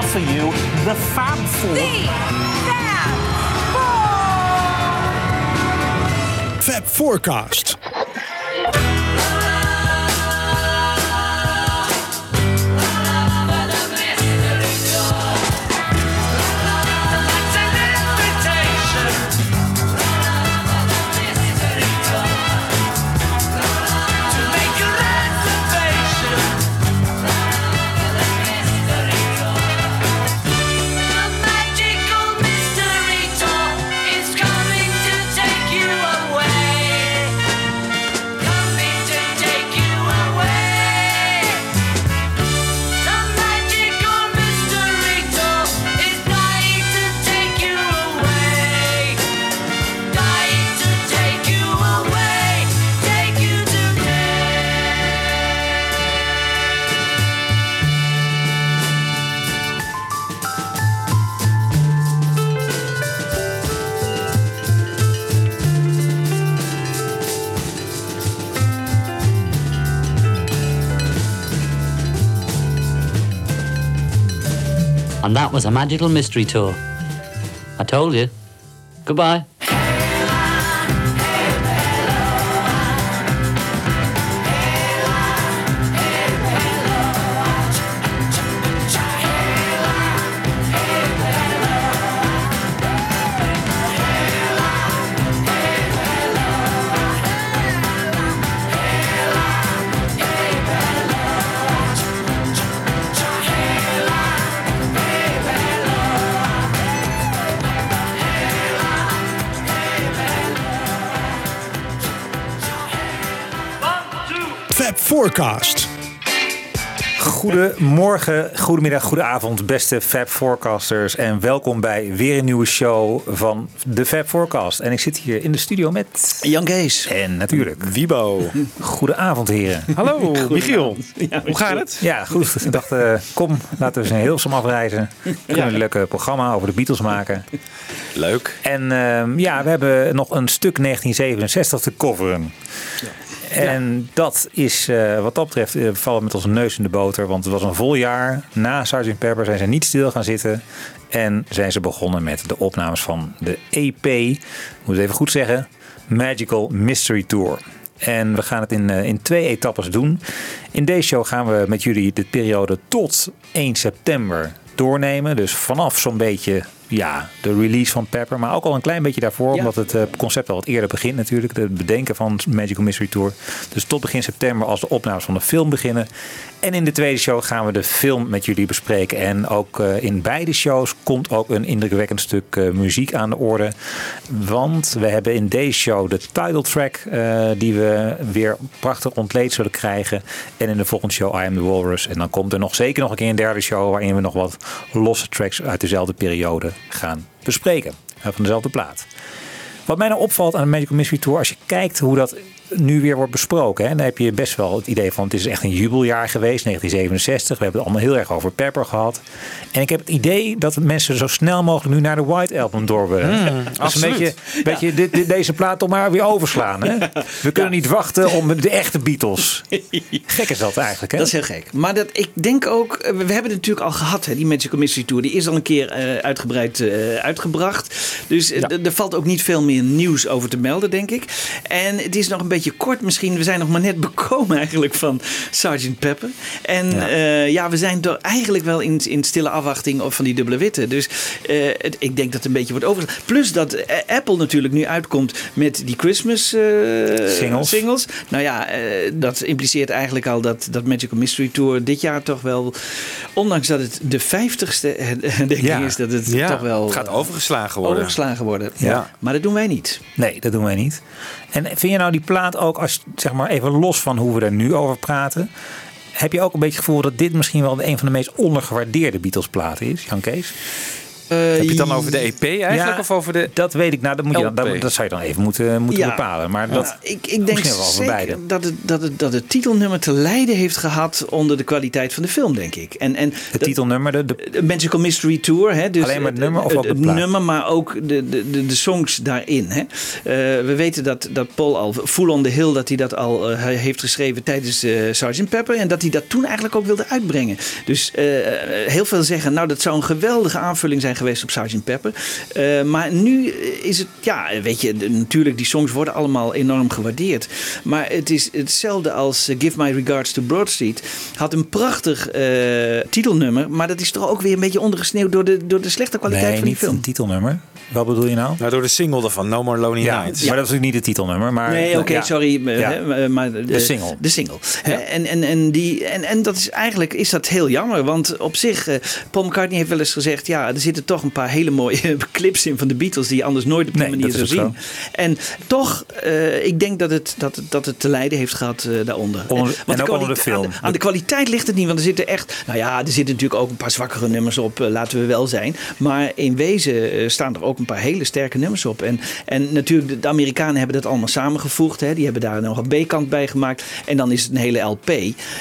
have for you the Fab Four. The Fab Fab Forecast. And that was a magical mystery tour. I told you. Goodbye. Goedemorgen, goedemiddag, goedenavond, beste Fab Forecasters. En welkom bij weer een nieuwe show van de Fab Forecast. En ik zit hier in de studio met... Jan Kees. En natuurlijk... Wibo. Goedenavond, heren. Hallo, Michiel. Hoe gaat het? Ja, goed. Ik dacht, eh, kom, laten we eens een Hilsum afreizen. We kunnen een leuk programma over de Beatles maken. Leuk. En ehm, ja, we hebben nog een stuk 1967 te coveren. En dat is, eh, wat dat betreft, we vallen met onze neus in de boter. Want het was een vol jaar. Na Sgt. Pepper zijn ze niet stil gaan zitten. En zijn ze begonnen met de opnames van de EP. Ik moet het even goed zeggen. Magical Mystery Tour. En we gaan het in, eh, in twee etappes doen. In deze show gaan we met jullie de periode tot 1 september doornemen. Dus vanaf zo'n beetje ja, de release van Pepper. Maar ook al een klein beetje daarvoor. Omdat het eh, concept al wat eerder begint natuurlijk. Het bedenken van Magical Mystery Tour. Dus tot begin september als de opnames van de film beginnen. En in de tweede show gaan we de film met jullie bespreken. En ook eh, in beide shows komt ook een indrukwekkend stuk eh, muziek aan de orde. Want we hebben in deze show de title track die we weer prachtig ontleed zullen krijgen. En in de volgende show I Am The Walrus. En dan komt er nog zeker nog een keer een derde show waarin we nog wat losse tracks uit dezelfde periode gaan bespreken. Van dezelfde plaat. Wat mij nou opvalt aan de Magical Mystery Tour, als je kijkt hoe dat nu weer wordt besproken, hè, dan heb je best wel het idee van het is echt een jubeljaar geweest, 1967. We hebben het allemaal heel erg over Pepper gehad. En ik heb het idee dat mensen zo snel mogelijk nu naar de White Album door willen. is een beetje, beetje dit- dit- deze plaat toch maar weer overslaan. Hè? We kunnen niet wachten om de echte Beatles. Gek is dat eigenlijk, hè? Dat is heel gek. Maar dat, ik denk ook, eh, we hebben het natuurlijk al gehad, hè, die Magical Mystery Tour. Die is al een keer eh, uitgebreid eh, uitgebracht. Dus Ja. er valt ook niet veel meer nieuws over te melden, denk ik. En het is nog een beetje kort misschien. We zijn nog maar net bekomen eigenlijk van Sgt. Pepper. En Ja. ja, ja we zijn toch eigenlijk wel in, in stille afwachting of van die dubbele witte. Dus eh, het, ik denk dat het een beetje wordt overgeslagen. Plus dat eh, Apple natuurlijk nu uitkomt met die Christmas eh, Singles. singles. Nou ja, eh, dat impliceert eigenlijk al dat, dat Magical Mystery Tour dit jaar toch wel, ondanks dat het de vijftigste denk Ja. ik is, dat het Ja, toch wel het gaat eh, overgeslagen worden. overgeslagen worden. Ja. Maar dat doen wij niet. Nee, dat doen wij niet. En vind je nou die plaat ook, als zeg maar even los van hoe we er nu over praten, heb je ook een beetje het gevoel dat dit misschien wel een van de meest ondergewaardeerde Beatles platen is, Jan Kees? Heb je het dan over de EP eigenlijk Ja, of over de... Dat weet ik. Nou, dat, moet je dan, dat, dat zou je dan even moeten, moeten Ja. bepalen. Maar dat, Ja, ik, ik denk misschien wel voor zeker beide. dat het, dat, het, dat het titelnummer te lijden heeft gehad onder de kwaliteit van de film, denk ik. En, en het titelnummer, de, de, de Magical Mystery Tour. Hè, dus Alleen maar het nummer of ook het, nummer, maar ook de, de, de, de songs daarin. Hè. Eh, we weten dat, dat Paul al Full on the Hill, dat hij dat al eh, hij heeft geschreven tijdens eh Sgt. Pepper. En dat hij dat toen eigenlijk ook wilde uitbrengen. Dus eh, heel veel zeggen, nou dat zou een geweldige aanvulling zijn geweest op Sgt. Pepper. Eh, maar nu is het, ja, weet je, natuurlijk die songs worden allemaal enorm gewaardeerd. Maar het is hetzelfde als eh, Give My Regards to Broad Street. Had een prachtig eh, titelnummer, maar dat is toch ook weer een beetje ondergesneeuwd door de, door de slechte kwaliteit nee, van die niet film. een titelnummer. Wat bedoel je nou? Nou, door de single ervan, No More Lonely Ja, Nights. maar dat is natuurlijk niet het titelnummer. Maar, Nee, oké, ja. sorry. eh, hè, eh, maar de, De single. De single. Hè, En, en, en, die, en, en dat is eigenlijk is dat heel jammer. Want op zich, eh, Paul McCartney heeft wel eens gezegd... ja, er zitten toch een paar hele mooie clips in van de Beatles... die je anders nooit op die Nee, manier zou zien. En toch, eh, ik denk dat het, dat, dat het te lijden heeft gehad eh, daaronder. Onder- want en ook onder de film. Aan de, aan de kwaliteit ligt het niet. Want er zitten echt... Nou ja, er zitten natuurlijk ook een paar zwakkere nummers op. eh, laten we wel zijn. Maar in wezen eh, staan er ook een paar hele sterke nummers op. En, en natuurlijk, de, de Amerikanen hebben dat allemaal samengevoegd. Hè. Die hebben daar nog een B-kant bij gemaakt. En dan is het een hele LP.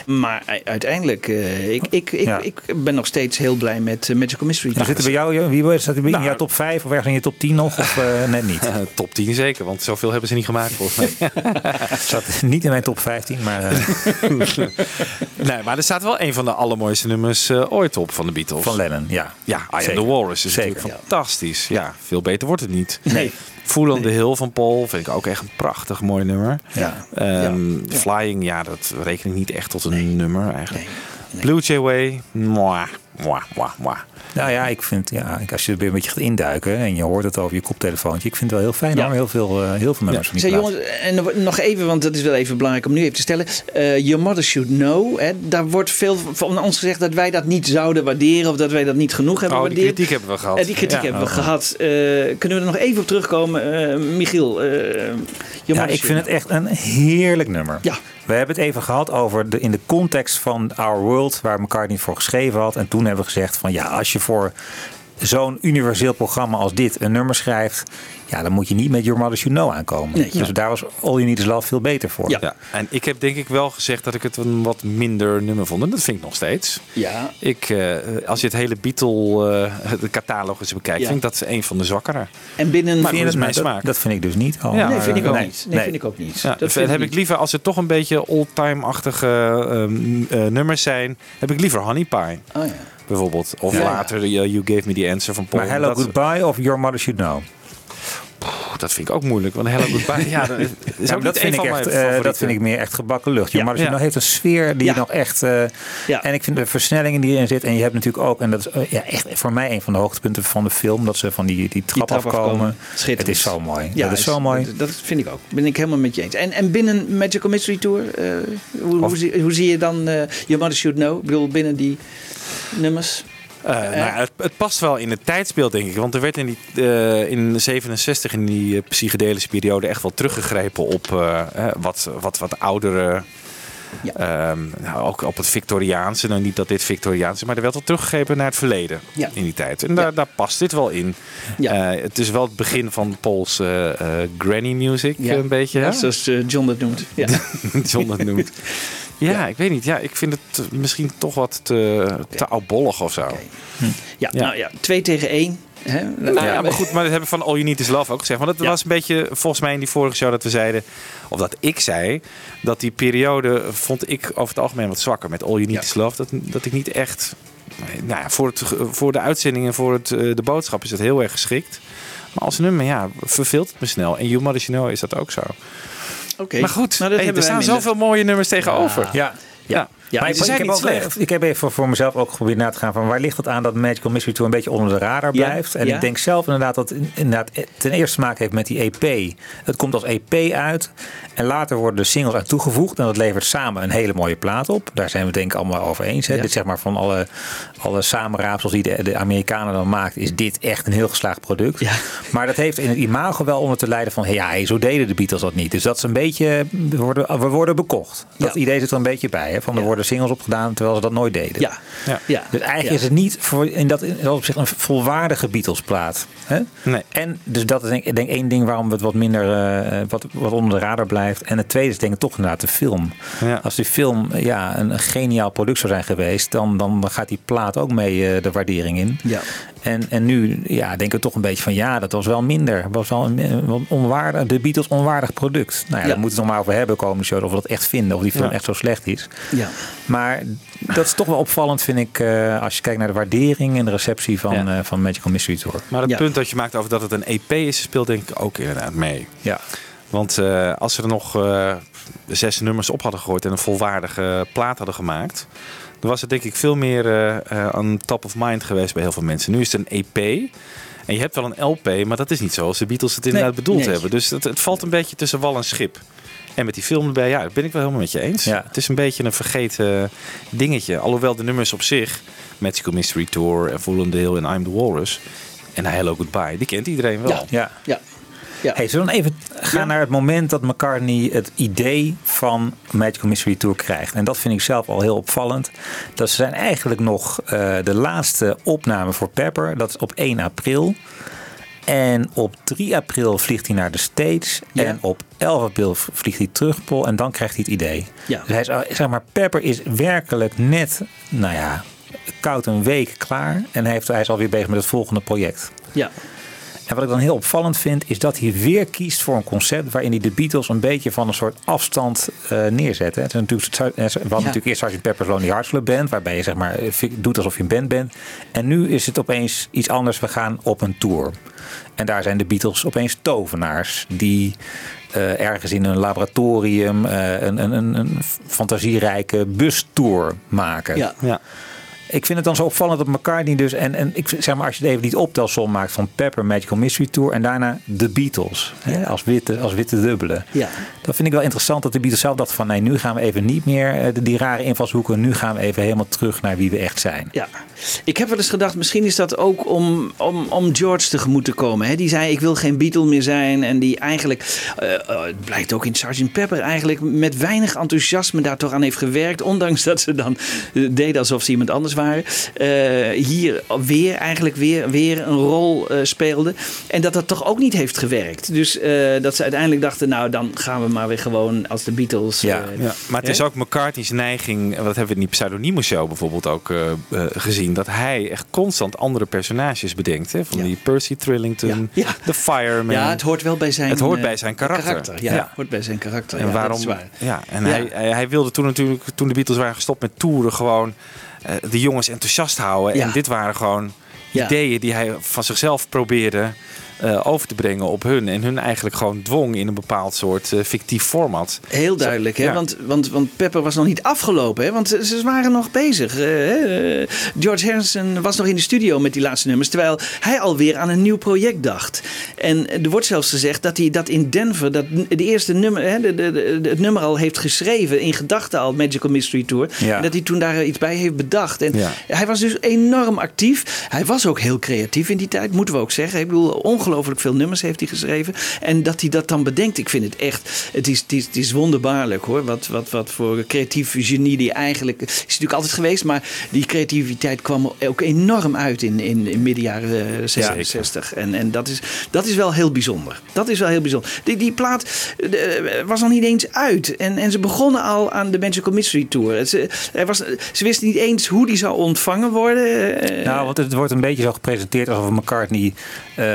Maar uiteindelijk, eh, ik, ik, ik, Ja. ik ben nog steeds heel blij met Magical Mystery. Dan zitten bij jou, wie staat er in Nou, jouw top 5 of ergens in je top 10 nog? Of eh, net niet? Eh, top 10 zeker, want zoveel hebben ze niet gemaakt volgens mij. Zat niet in mijn top 15, maar eh, nee, maar er staat wel een van de allermooiste nummers ooit op van de Beatles. van Lennon, ja. Ja, I Am. The Walrus is Zeker. natuurlijk fantastisch. Ja, veel beter wordt het niet. Nee. Full on the Hill van Paul vind ik ook echt een prachtig mooi nummer. Ja. Ehm, Ja. Flying, ja, dat reken ik niet echt tot een nummer eigenlijk. Nee. Nee. Blue Jay Way, mwah, mwah, mwah, mwah. Nou ja, ik vind, ja, ik- als je er weer een beetje gaat induiken en je hoort het over je koptelefoontje, ik vind het wel heel fijn Ja. hoor. Heel veel, eh, heel veel nummers van die Zeg plaat. jongens, en nog- even, want dat is wel even belangrijk om nu even te stellen. Eh Your Mother Should Know. Hè, daar wordt veel van ons gezegd dat wij dat niet zouden waarderen. Of dat wij dat niet genoeg hebben Oh, die kritiek hebben we gehad. Eh, die kritiek Ja. hebben we gehad. Eh, kunnen we er nog even op terugkomen? Eh, Michiel, eh Ja, ik Should vind het echt een heerlijk nummer. Ja. We hebben het even gehad over de, in de context van Our World, waar McCartney voor geschreven had. En toen hebben we gezegd van ja, als je voor zo'n universeel programma als dit een nummer schrijft, ja, dan moet je niet met Your Mother Should Know aankomen. Nee, ja. Dus daar was All You Need Is Love veel beter voor. Ja. Ja, en ik heb denk ik wel gezegd dat ik het een wat minder nummer vond. En dat vind ik nog steeds. Ja, Ik, eh, als je het hele Beatle, eh, de catalogus bekijkt, Ja. vind ik dat een van de zwakkere. en binnen... Maar Vind mijn dat, smaak. dat vind ik dus niet. Oh, Ja, nee, maar, vind ik ook nee. niet. Nee, Nee. vind ik ook niet. Ja, dat vind heb ik liever, als het toch een beetje all-time-achtige ehm, eh, nummers zijn, heb ik liever Honey Pie Oh, ja. Bijvoorbeeld. Of Ja, later eh, You Gave Me The Answer van Paul. Maar Hello Goodbye of Your Mother Should Know? Dat vind ik ook moeilijk, want Hello Goodbye, ja, dat is Ja, ook maar dat, vind ik echt, eh, dat vind ik meer echt gebakken lucht. Ja. Should Ja. Know heeft een sfeer die Ja. nog echt... Ja. En ik vind de versnellingen die erin zit. En je hebt natuurlijk ook, en dat is eh, ja, echt voor mij een van de hoogtepunten van de film, dat ze van die, die trap, trap afkomen. afkomen. Het is zo mooi. Ja, dat is zo mooi. Dat, vind ik ook. Ben ik helemaal met je eens. En, en binnen Magical Mystery Tour, hoe, Of- hoe, zie, hoe zie je dan eh Your Mother Should Know? Ik bedoel, binnen die nummers. Eh, nou, ja, het, het past wel in het tijdsbeeld, denk ik. Want er werd in, die, eh, in 67, in die eh, psychedelische periode, echt wel teruggegrepen op eh, eh, wat, wat, wat oudere. Ja. ehm, nou, ook op het Victoriaanse. Nou, niet dat dit Victoriaans is, maar er werd wel teruggegrepen naar het verleden Ja. in die tijd. En daar, Ja. daar past dit wel in. Ja. Eh, het is wel het begin van Paul's eh, eh, granny music, Ja. een beetje. hè? Zoals eh, John dat noemt. Ja. John dat noemt. Ja, ik weet niet. Ja, ik vind het misschien toch wat te, te oudbollig of zo. Oké. Ja, Ja. nou ja, twee tegen één. Hè? Nou ja, maar goed, maar dat hebben we van All You Need Is Love ook gezegd. Want het Ja. was een beetje, volgens mij in die vorige show dat we zeiden, of dat ik zei, dat die periode vond ik over het algemeen wat zwakker met All You Need Ja. Is Love. Dat, dat ik niet echt, nou ja, voor, het, voor de uitzending en voor het, eh, de boodschap is het heel erg geschikt. Maar als nummer, ja, verveelt het me snel. En You Mother Know is dat ook zo. Oké. Maar goed, Nou, hey, er staan minder. zoveel mooie nummers tegenover. Ja. Ja. Ja, maar ze ik, zijn ik, heb niet ik heb even voor, mezelf ook geprobeerd na te gaan van waar ligt het aan dat Magical Mystery Tour een beetje onder de radar Ja, blijft. En ja. ik denk zelf inderdaad dat het inderdaad ten eerste te maken heeft met die EP. Het komt als EP uit en later worden de singles aan toegevoegd en dat levert samen een hele mooie plaat op. Daar zijn we denk ik allemaal over eens. Hè? Ja. Dit zeg maar van alle, alle samenraapsels die de, de Amerikanen dan maakt, is dit echt een heel geslaagd product. Maar dat heeft in het imago wel onder te leiden van hey, ja, zo deden de Beatles dat niet. Dus dat is een beetje, we worden, we worden bekocht. Dat idee zit er een beetje bij. Hè? Van Ja. Worden singles opgedaan, terwijl ze dat nooit deden. Ja. Ja. ja. Dus eigenlijk Ja. is het niet voor in dat, in dat opzicht een volwaardige Beatles plaat. Hè? Nee. En dus dat is denk ik denk één ding waarom het wat minder eh, wat, wat onder de radar blijft. En het tweede is denk ik toch inderdaad de film. Ja. Als die film ja, een, een geniaal product zou zijn geweest, dan, dan gaat die plaat ook mee eh, de waardering in. Ja. En, en nu ja, denken we toch een beetje van ja, dat was wel minder. Was wel een, onwaardig, de Beatles onwaardig product. Nou ja, Ja. daar moeten we het nog maar over hebben komende show. Of we dat echt vinden, of die film Ja. echt zo slecht is. Ja. Maar dat is toch wel opvallend, vind ik, eh, als je kijkt naar de waardering en de receptie van, Ja. eh, van Magical Mystery Tour. Maar het Ja. punt dat je maakt over dat het een EP is, speelt denk ik ook inderdaad mee. Ja. Want eh, als ze er nog eh, zes nummers op hadden gegooid en een volwaardige plaat hadden gemaakt, dan was het denk ik veel meer eh, eh, aan top of mind geweest bij heel veel mensen. Nu is het een EP. En je hebt wel een LP, maar dat is niet zoals de Beatles het inderdaad Nee, bedoeld nee. hebben. Dus het, het valt een beetje tussen wal en schip. En met die film erbij, ja, dat ben ik wel helemaal met je eens. Ja. Het is een beetje een vergeten dingetje. Alhoewel de nummers op zich, Magical Mystery Tour en Full on the Hill en I'm the Walrus en Hello Goodbye, die kent iedereen wel. Ja. ja. Ja. Ja. Hey, zullen we dan even gaan Ja. naar het moment dat McCartney het idee van Magical Mystery Tour krijgt. En dat vind ik zelf al heel opvallend. Dat zijn eigenlijk nog eh, de laatste opname voor Pepper. Dat is op 1 april. En op 3 april vliegt hij naar de States. Ja. En op 11 april vliegt hij terug, Paul. En dan krijgt hij het idee. Ja. Dus hij is, zeg maar, Pepper is werkelijk net, nou ja, koud een week klaar. En hij, heeft, hij is alweer bezig met het volgende project. Ja. En wat ik dan heel opvallend vind, is dat hij weer kiest voor een concept waarin hij de Beatles een beetje van een soort afstand eh, neerzet. hè. Het is natuurlijk, we hadden natuurlijk eerst Sgt. Pepper's Lonely Hearts Club Band, waarbij je zeg maar eh, doet alsof je een band bent. En nu is het opeens iets anders. We gaan op een tour. En daar zijn de Beatles opeens tovenaars die eh, ergens in een laboratorium eh, een, een, een, een fantasierijke bustour maken. Ja. Ja. Ik vind het dan zo opvallend dat McCartney dus... En, en ik zeg maar, als je het even niet optelsom maakt van Pepper Magical Mystery Tour... en daarna de Beatles hè, als, witte, als witte dubbele. Ja. Dat vind ik wel interessant dat de Beatles zelf dachten van... nee, nu gaan we even niet meer eh, die, rare invalshoeken... nu gaan we even helemaal terug naar wie we echt zijn. Ja, ik heb wel eens gedacht, misschien is dat ook om, om, om George tegemoet te komen. Hè? Die zei, ik wil geen Beatle meer zijn. En die eigenlijk, eh, eh, het blijkt ook in Sgt. Pepper, eigenlijk met weinig enthousiasme daar toch aan heeft gewerkt. Ondanks dat ze dan eh, deden alsof ze iemand anders waren. Eh, hier weer eigenlijk weer, weer een rol eh speelde. En dat dat toch ook niet heeft gewerkt. Dus eh, dat ze uiteindelijk dachten, nou dan gaan we maar weer gewoon als de Beatles. Ja. Ja, maar het is ook McCartney's neiging, en dat hebben we in die Pseudoniemo Show bijvoorbeeld ook eh, eh, gezien, dat hij echt constant andere personages bedenkt. Hè? Van Ja. die Percy Trillington, Ja. Ja. de Fireman. Ja, het hoort wel bij zijn, Het hoort bij zijn karakter. ja, Ja. hoort bij zijn karakter. En ja, waarom? Dat is waar. Ja, en Ja. Hij, hij, wilde toen natuurlijk, toen de Beatles waren gestopt met toeren, gewoon de jongens enthousiast houden. Ja. En dit waren gewoon ideeën die hij van zichzelf probeerde eh, over te brengen op hun. En hun eigenlijk gewoon dwong in een bepaald soort eh, fictief format. Heel duidelijk, hè? Ja. Want, want, want Pepper was nog niet afgelopen, hè? Want ze, ze waren nog bezig. eh, George Harrison was nog in de studio met die laatste nummers, terwijl hij alweer aan een nieuw project dacht. En er wordt zelfs gezegd dat hij dat in Denver, dat de eerste nummer, hè, de, de, de- het nummer al heeft geschreven, in gedachten al, Magical Mystery Tour. Ja. En dat hij toen daar iets bij heeft bedacht. En Ja. hij was dus enorm actief. Hij was ook heel creatief in die tijd, moeten we ook zeggen. Ik bedoel, ongelooflijk veel nummers heeft hij geschreven. En dat hij dat dan bedenkt, ik vind het echt, het is, het is, het is wonderbaarlijk hoor. Wat, wat, wat voor creatief genie die eigenlijk, is natuurlijk altijd geweest, maar die creativiteit kwam ook enorm uit in, in, in midden jaren eh, 66. En, en dat, is, dat is wel heel bijzonder. Dat is wel heel bijzonder. Die, die plaat eh, was nog niet eens uit. En, en ze begonnen al aan de Magical Mystery Tour. Ze, er was, ze wisten niet eens hoe die zou ontvangen worden. eh, Nou, want het wordt een beetje zo gepresenteerd alsof McCartney eh,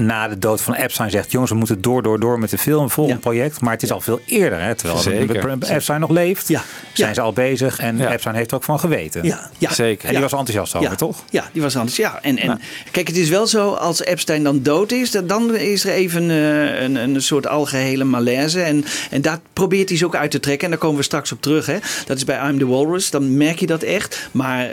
na de dood van Epstein zegt: jongens, we moeten door, door, door met de film, volgend Ja. project. Maar het is al veel eerder, hè, terwijl Zeker. Epstein nog leeft, Ja. zijn Ja. ze al bezig en Ja. Epstein heeft er ook van geweten. Ja, ja. Zeker. En die Ja. was enthousiast over, ja, toch? Ja, die was anders. Ja, en, en kijk, het is wel zo, als Epstein dan dood is, dan- dan is er even eh, een, een soort algehele malaise. En, en daar probeert hij ze ook uit te trekken. En daar komen we straks op terug. Hè. Dat is bij I'm the Walrus, dan merk je dat echt. Maar eh,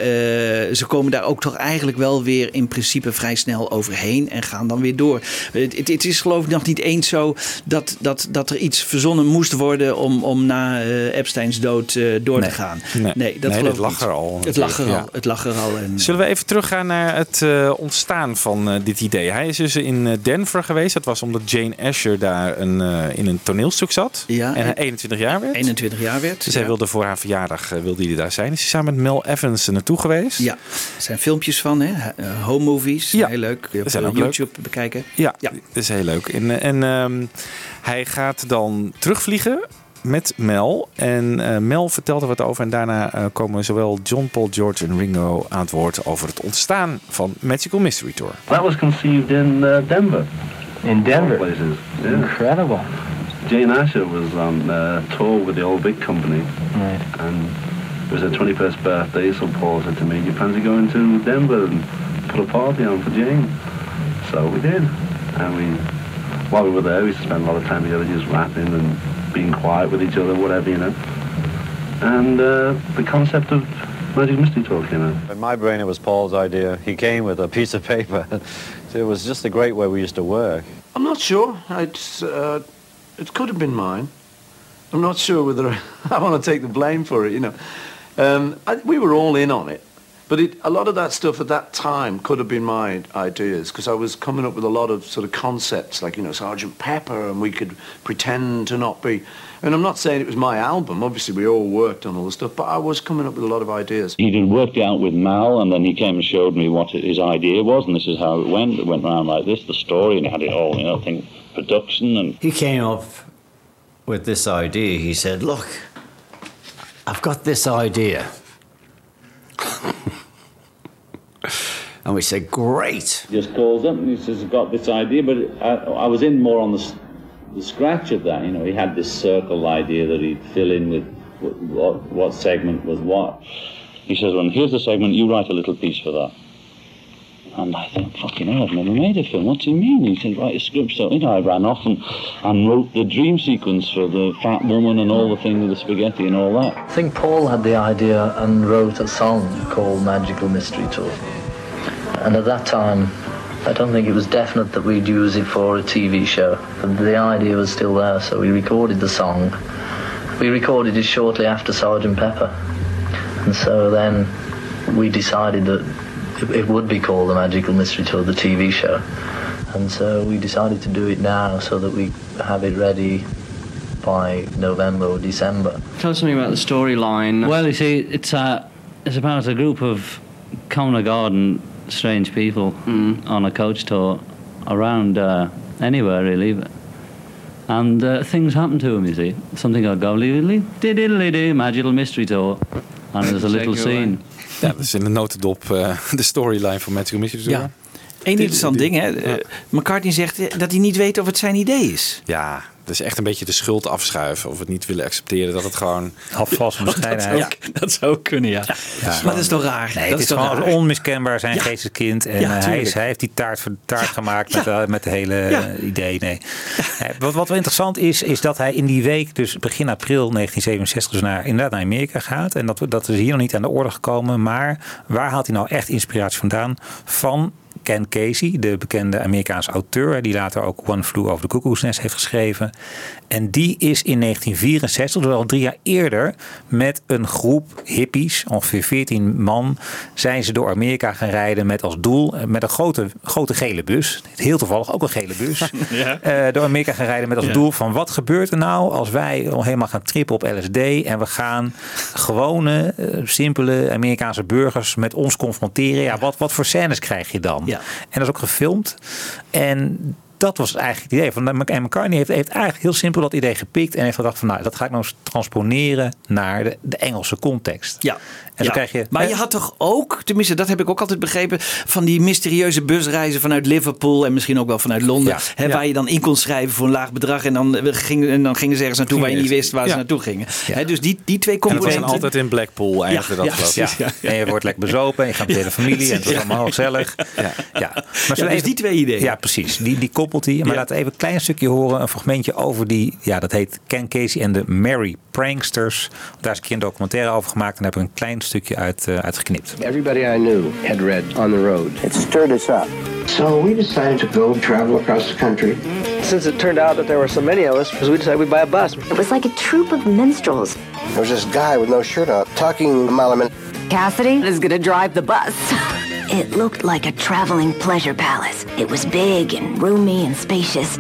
ze komen daar ook toch eigenlijk wel weer in principe vrij snel overheen en gaan dan weer door. Het, het, is geloof ik nog niet eens zo dat, dat, dat er iets verzonnen moest worden om, om na uh, Epsteins dood uh, door Nee. te gaan. Nee. Nee, dat Nee, geloof lag er al Het lag er al. Het lag er al. En, Zullen we even teruggaan naar het eh, ontstaan van eh, dit idee? Hij is dus in eh, Denver geweest. Dat was omdat Jane Asher daar een, eh, in een toneelstuk zat. Ja, en hij en- 21 jaar werd. 21 jaar werd. Dus hij wilde voor haar verjaardag eh, wilde hij daar zijn. Is hij samen met Mel Evans er naartoe geweest? Ja, er zijn filmpjes van, hè? Home movies. Ja, Heel leuk. Op zijn eh, ook leuk. YouTube bekijken. Ja, Ja. dat is heel leuk. En, en ehm, hij gaat dan terugvliegen met Mel. En eh, Mel vertelt er wat over. En daarna eh, komen zowel John, Paul, George en Ringo aan het woord over het ontstaan van Magical Mystery Tour. That was conceived in uh, Denver. In Denver. Places. Yeah. Incredible. Jane Asher was on uh, tour with the old big company, Right. and it was her 21st birthday. So Paul said to me, "You fancy going to Denver and put a party on for Jane?" So we did, and we, while we were there, we spent a lot of time together, just rapping and being quiet with each other, whatever you know. And uh, the concept of Magic Mystery Tour came out. In my brain, it was Paul's idea. He came with a piece of paper. so it was just a great way we used to work. I'm not sure. It's, uh, it could have been mine. I'm not sure whether I want to take the blame for it, you know. Um, I, we were all in on it. But it, a lot of that stuff at that time could have been my ideas because I was coming up with a lot of sort of concepts like, you know, Sergeant Pepper and we could pretend to not be. And I'm not saying it was my album. Obviously, we all worked on all the stuff, but I was coming up with a lot of ideas. He'd had worked out with Mal, and then he came and showed me what his idea was, and this is how it went. It went around like this, the story, and he had it all, you know, I think production and He came up with this idea. He said, Look, I've got this idea. And we said, Great. just calls up and he says, I've got this idea, but I, I was in more on the, the scratch of that. You know, he had this circle idea that he'd fill in with what, what, what segment was what. He says, well, here's the segment, you write a little piece for that. And I think, fucking hell, I've never made a film. What's he mean? He said, write a script. So, you know, I ran off and, and wrote the dream sequence for the fat woman and all the thing with the spaghetti and all that. I think Paul had the idea and wrote a song called Magical Mystery Tour. And at that time, I don't think it was definite that we'd use it for a TV show. But the idea was still there, so we recorded the song. We recorded it shortly after Sergeant Pepper. And so then we decided that it, it would be called the Magical Mystery Tour, the TV show. And so we decided to do it now so that we have it ready by November or December. Tell us something about the storyline. Well, you see, it's a, it's about a group of common garden strange people on a coach tour around uh, anywhere really. And uh, things happen to him, you see. Something will go, diddly diddly magical mystery tour. And there's a little Take it away. scene. Ja, dat is in de notendop eh, de storyline van Magical Mystery Tour. Ja. Eén interessant ding, hè. Eh, McCartney zegt eh, dat hij niet weet of het zijn idee is. Ja, dat is echt een beetje de schuld afschuiven. Of het niet willen accepteren dat het gewoon... Afvalsen bescheidenheid. Dat zou, dat zou kunnen, ja. maar dat is toch raar? Nee, dat het is toch gewoon raar? onmiskenbaar zijn Ja. geesteskind. En Ja, eh, hij, is, hij heeft die taart, voor taart gemaakt met, eh, met de hele Ja. idee. Nee. Wat, wat wel interessant is, is dat hij in die week, dus begin april 1967, dus naar, inderdaad naar Amerika gaat. En dat, we- dat is hier nog niet aan de orde gekomen. Maar waar haalt hij nou echt inspiratie vandaan? Van Ken Casey, de bekende Amerikaanse auteur, die later ook One Flew Over the Cuckoo's Nest heeft geschreven. En die is in 1964, dus al drie jaar eerder, met een groep hippies, ongeveer 14 man, zijn ze door Amerika gaan rijden met als doel, eh, met een grote, grote gele bus, heel toevallig ook een gele bus, Ja. eh, door Amerika gaan rijden met als Ja. doel van wat gebeurt er nou als wij al helemaal gaan trippen op LSD en we gaan gewone, eh, simpele Amerikaanse burgers met ons confronteren. Ja, wat, wat voor scènes krijg je dan? Ja. En dat is ook gefilmd. En dat was eigenlijk het idee. Van, en McCartney heeft, heeft eigenlijk heel simpel dat idee gepikt en heeft gedacht van nou, dat ga ik nou eens transponeren naar de, de Engelse context. Ja. En Ja. dan krijg je. maar je had toch ook, tenminste dat heb ik ook altijd begrepen, van die mysterieuze busreizen vanuit Liverpool en misschien ook wel vanuit Londen. Ja. Hè, Ja. Waar je dan in kon schrijven voor een laag bedrag en dan, eh, gingen, en dan gingen ze ergens naartoe waar je niet wist waar Ja. ze naartoe gingen. Ja. Hè, dus die, die twee En dat was componenten. dan altijd in Blackpool Ja, dat precies. Ja. Ja. En je wordt lekker bezopen en je gaat met de hele familie en het is Ja. allemaal gezellig. Ja. Ja. Maar Ja, dus die twee ideeën. Ja, precies. Die, die koppelt hij. Maar laten we even een klein stukje horen. Een fragmentje over die, ja, dat heet Ken Casey en de Merry Pranksters. Daar is een keer een documentaire over gemaakt. En daar heb ik een klein stukje uit, uh, uitgeknipt. Everybody I knew had read On the Road. It stirred us up. So we decided to go travel across the country. Since it turned out that there were so many of us, we decided we'd buy a bus. It was like a troop of minstrels. There was this guy with no shirt on, talking Malaman. Cassidy is gonna drive the bus. it looked like a traveling pleasure palace. It was big and roomy and spacious.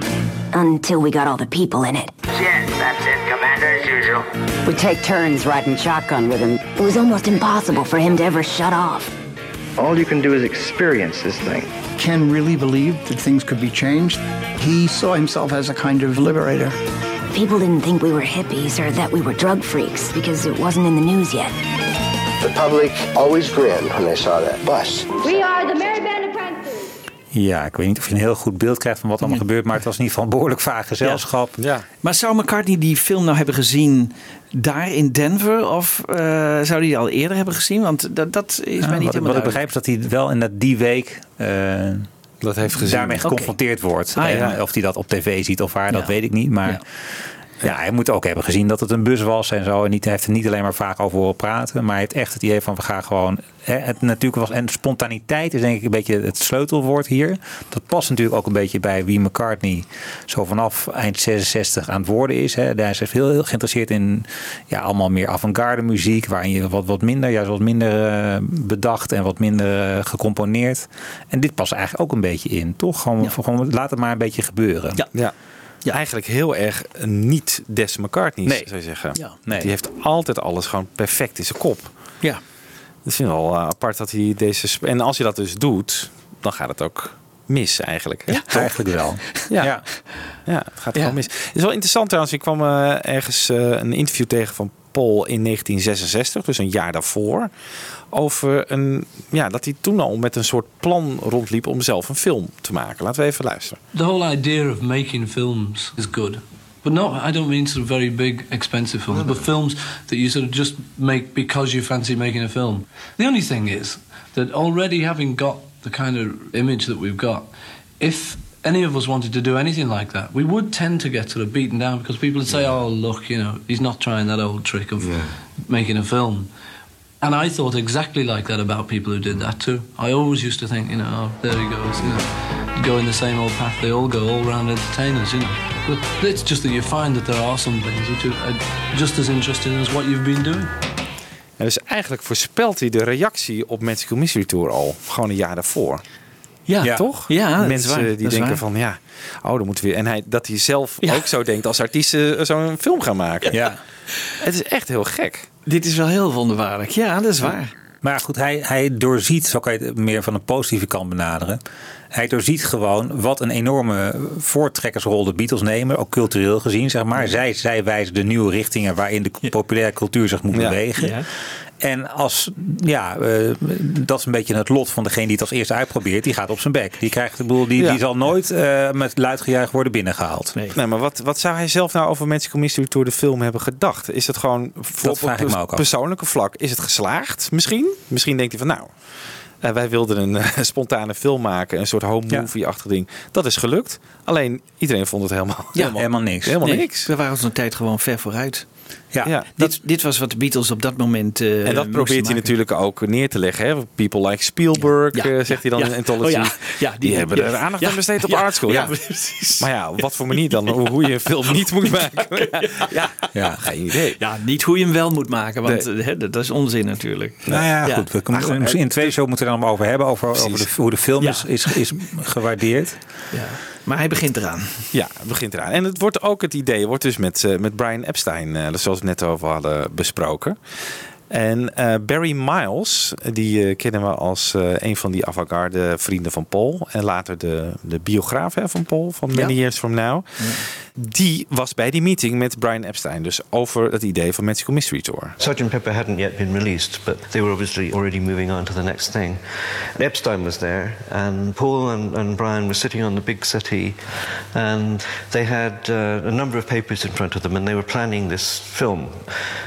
Until we got all the people in it. Yes, that's it, Commander, as usual. We take turns riding shotgun with him. It was almost impossible for him to ever shut off. All you can do is experience this thing. Ken really believed that things could be changed. He saw himself as a kind of liberator. People didn't think we were hippies or that we were drug freaks because it wasn't in the news yet. The public always grinned when they saw that bus. We are the Mary Band of Pranksters. Ja, ik weet niet of je een heel goed beeld krijgt van wat allemaal gebeurt, maar het was in ieder geval een behoorlijk vaag gezelschap. Ja. Maar zou McCartney die film nou hebben gezien daar in Denver? Of uh, zou hij die al eerder hebben gezien? Want dat, dat is ja, mij niet wat, helemaal Wat ik begrijp is dat hij wel in dat die week uh, dat heeft gezien. daarmee geconfronteerd okay. wordt. Ah, ja. of hij dat op tv ziet of waar, dat weet ik niet. Maar ja, hij moet ook hebben gezien dat het een bus was en zo. En niet, hij heeft er niet alleen maar vaak over horen praten. Maar hij heeft echt het idee van we gaan gewoon. Hè, het natuurlijk was, en spontaniteit is denk ik een beetje het sleutelwoord hier. Dat past natuurlijk ook een beetje bij wie McCartney zo vanaf eind 66 aan het worden is. Hè. Hij is heel, heel geïnteresseerd in ja, allemaal meer avant-garde muziek. Waarin je wat, wat minder, juist wat minder uh, bedacht en wat minder uh, gecomponeerd. En dit past eigenlijk ook een beetje in. Toch? Gewoon, ja. gewoon laat het maar een beetje gebeuren. Ja. ja. Ja. Eigenlijk heel erg niet Des McCartney's, nee. zou je zeggen. Ja. Nee. Die heeft altijd alles gewoon perfect in zijn kop. Ja. Dat is wel uh, apart dat hij deze... En als je dat dus doet, dan gaat het ook mis eigenlijk. Ja, eigenlijk wel. Ja, ja. ja het gaat gewoon mis. Het is wel interessant trouwens. Ik kwam uh, ergens uh, een interview tegen van Paul in 1966, dus een jaar daarvoor. Over een, ja, dat hij toen al met een soort plan rondliep om zelf een film te maken. Laten we even luisteren. The whole idea of making films is good. But not, I don't mean sort of very big, expensive films, but films that you sort of just make because you fancy making a film. The only thing is that already having got the kind of image that we've got, if any of us wanted to do anything like that, we would tend to get sort of beaten down because people would say, oh, look, you know, he's not trying that old trick of yeah. making a film. And I thought exactly like that about people who did that too. I always used to think, you know, oh, there he goes, you know, going the same old path they all go, all round entertainers, you know. But it's just that you find that there are some things which are just as interesting as what you've been doing. Ja, dus eigenlijk voorspelt hij de reactie op Magical Mystery Tour al, gewoon een jaar daarvoor. Ja, ja, toch? Ja, mensen die denken van ja, oh, dan moeten we. En hij, dat hij zelf ja. ook zo denkt als artiest uh, zo'n film gaan maken. Ja. Het is echt heel gek. Dit is wel heel wonderbaarlijk. Ja, dat is waar. Maar goed, hij, hij doorziet, zo kan je het meer van een positieve kant benaderen. Hij doorziet gewoon wat een enorme voortrekkersrol de Beatles nemen, ook cultureel gezien, zeg maar. Zij, zij wijzen de nieuwe richtingen waarin de populaire cultuur zich moet ja. bewegen. En als, ja, uh, dat is een beetje het lot van degene die het als eerste uitprobeert. Die gaat op zijn bek. Die, krijgt, de boel, die, ja. die zal nooit uh, met luidgejuich worden binnengehaald. Nee, nee maar wat, wat zou hij zelf nou over Magical Mystery Tour de film hebben gedacht? Is het gewoon voor dat vraag ik me ook persoonlijke vlak? Is het geslaagd misschien? Misschien denkt hij van nou... Uh, wij wilden een uh, spontane film maken, een soort home movie-achtig ding. Dat is gelukt. Alleen iedereen vond het helemaal, ja, helemaal, helemaal niks. Helemaal nee, niks. We waren zo'n tijd gewoon ver vooruit. Ja, ja dit, dat, dit was wat de Beatles op dat moment. Uh, en dat probeert hij natuurlijk ook neer te leggen. Hè? People like Spielberg, ja, ja, zegt hij dan in Anthology. Oh, die, die, hebben er aandacht aan besteed op Art School. Ja, precies. Maar ja, op wat voor manier dan? Hoe je een film niet moet maken. ja, ja. geen idee. Ja, niet hoe je hem wel moet maken, want nee. hè, dat is onzin natuurlijk. Nou ja, goed. We kunnen, misschien in twee show moeten we er dan over hebben. Over, over de, hoe de film is, is, is gewaardeerd. Ja. Maar hij begint eraan. Ja, begint eraan. En het wordt ook het idee, wordt dus met, uh, met Brian Epstein, uh, zoals we net over hadden besproken. En uh, Barry Miles, die kennen we als een van die avant-garde vrienden van Paul. En later de, de biograaf hè, van Paul, van Many ja. Years From Now. Ja. Die was bij die meeting met Brian Epstein. Dus over het idee van Magical Mystery Tour. Sgt. Pepper hadn't yet been released, but they were obviously already moving on to the next thing. Epstein was there, and Paul and, and Brian were sitting on the big settee, and they had uh, a number of papers in front of them, and they were planning this film.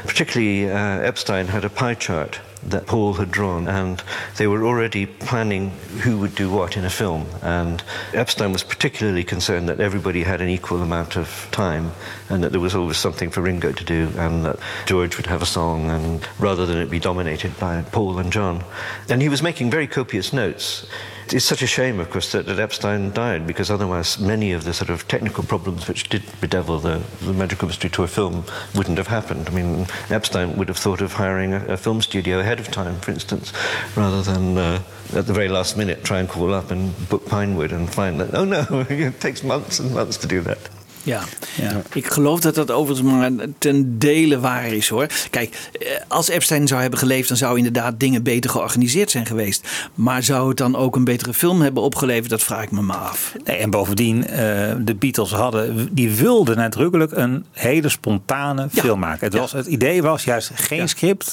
Particularly, uh, Epstein had a pie chart that Paul had drawn, and they were already planning who would do what in a film. And Epstein was particularly concerned that everybody had an equal amount of time, and that there was always something for Ringo to do, and that George would have a song, and rather than it be dominated by Paul and John. And he was making very copious notes. It's such a shame, of course, that, that Epstein died because otherwise many of the sort of technical problems which did bedevil the, the Magical Mystery Tour film wouldn't have happened. I mean, Epstein would have thought of hiring a, a film studio ahead of time, for instance, rather than uh, at the very last minute try and call up and book Pinewood and find that, oh no, it takes months and months to do that. Ja. ja, ik geloof dat dat overigens maar ten dele waar is hoor. Kijk, eh, als Epstein zou hebben geleefd, dan zou inderdaad dingen beter georganiseerd zijn geweest. Maar zou het dan ook een betere film hebben opgeleverd? Dat vraag ik me maar af. Nee, en bovendien, eh, de Beatles hadden, die wilden nadrukkelijk een hele spontane film maken. Het, was, het idee was juist geen script,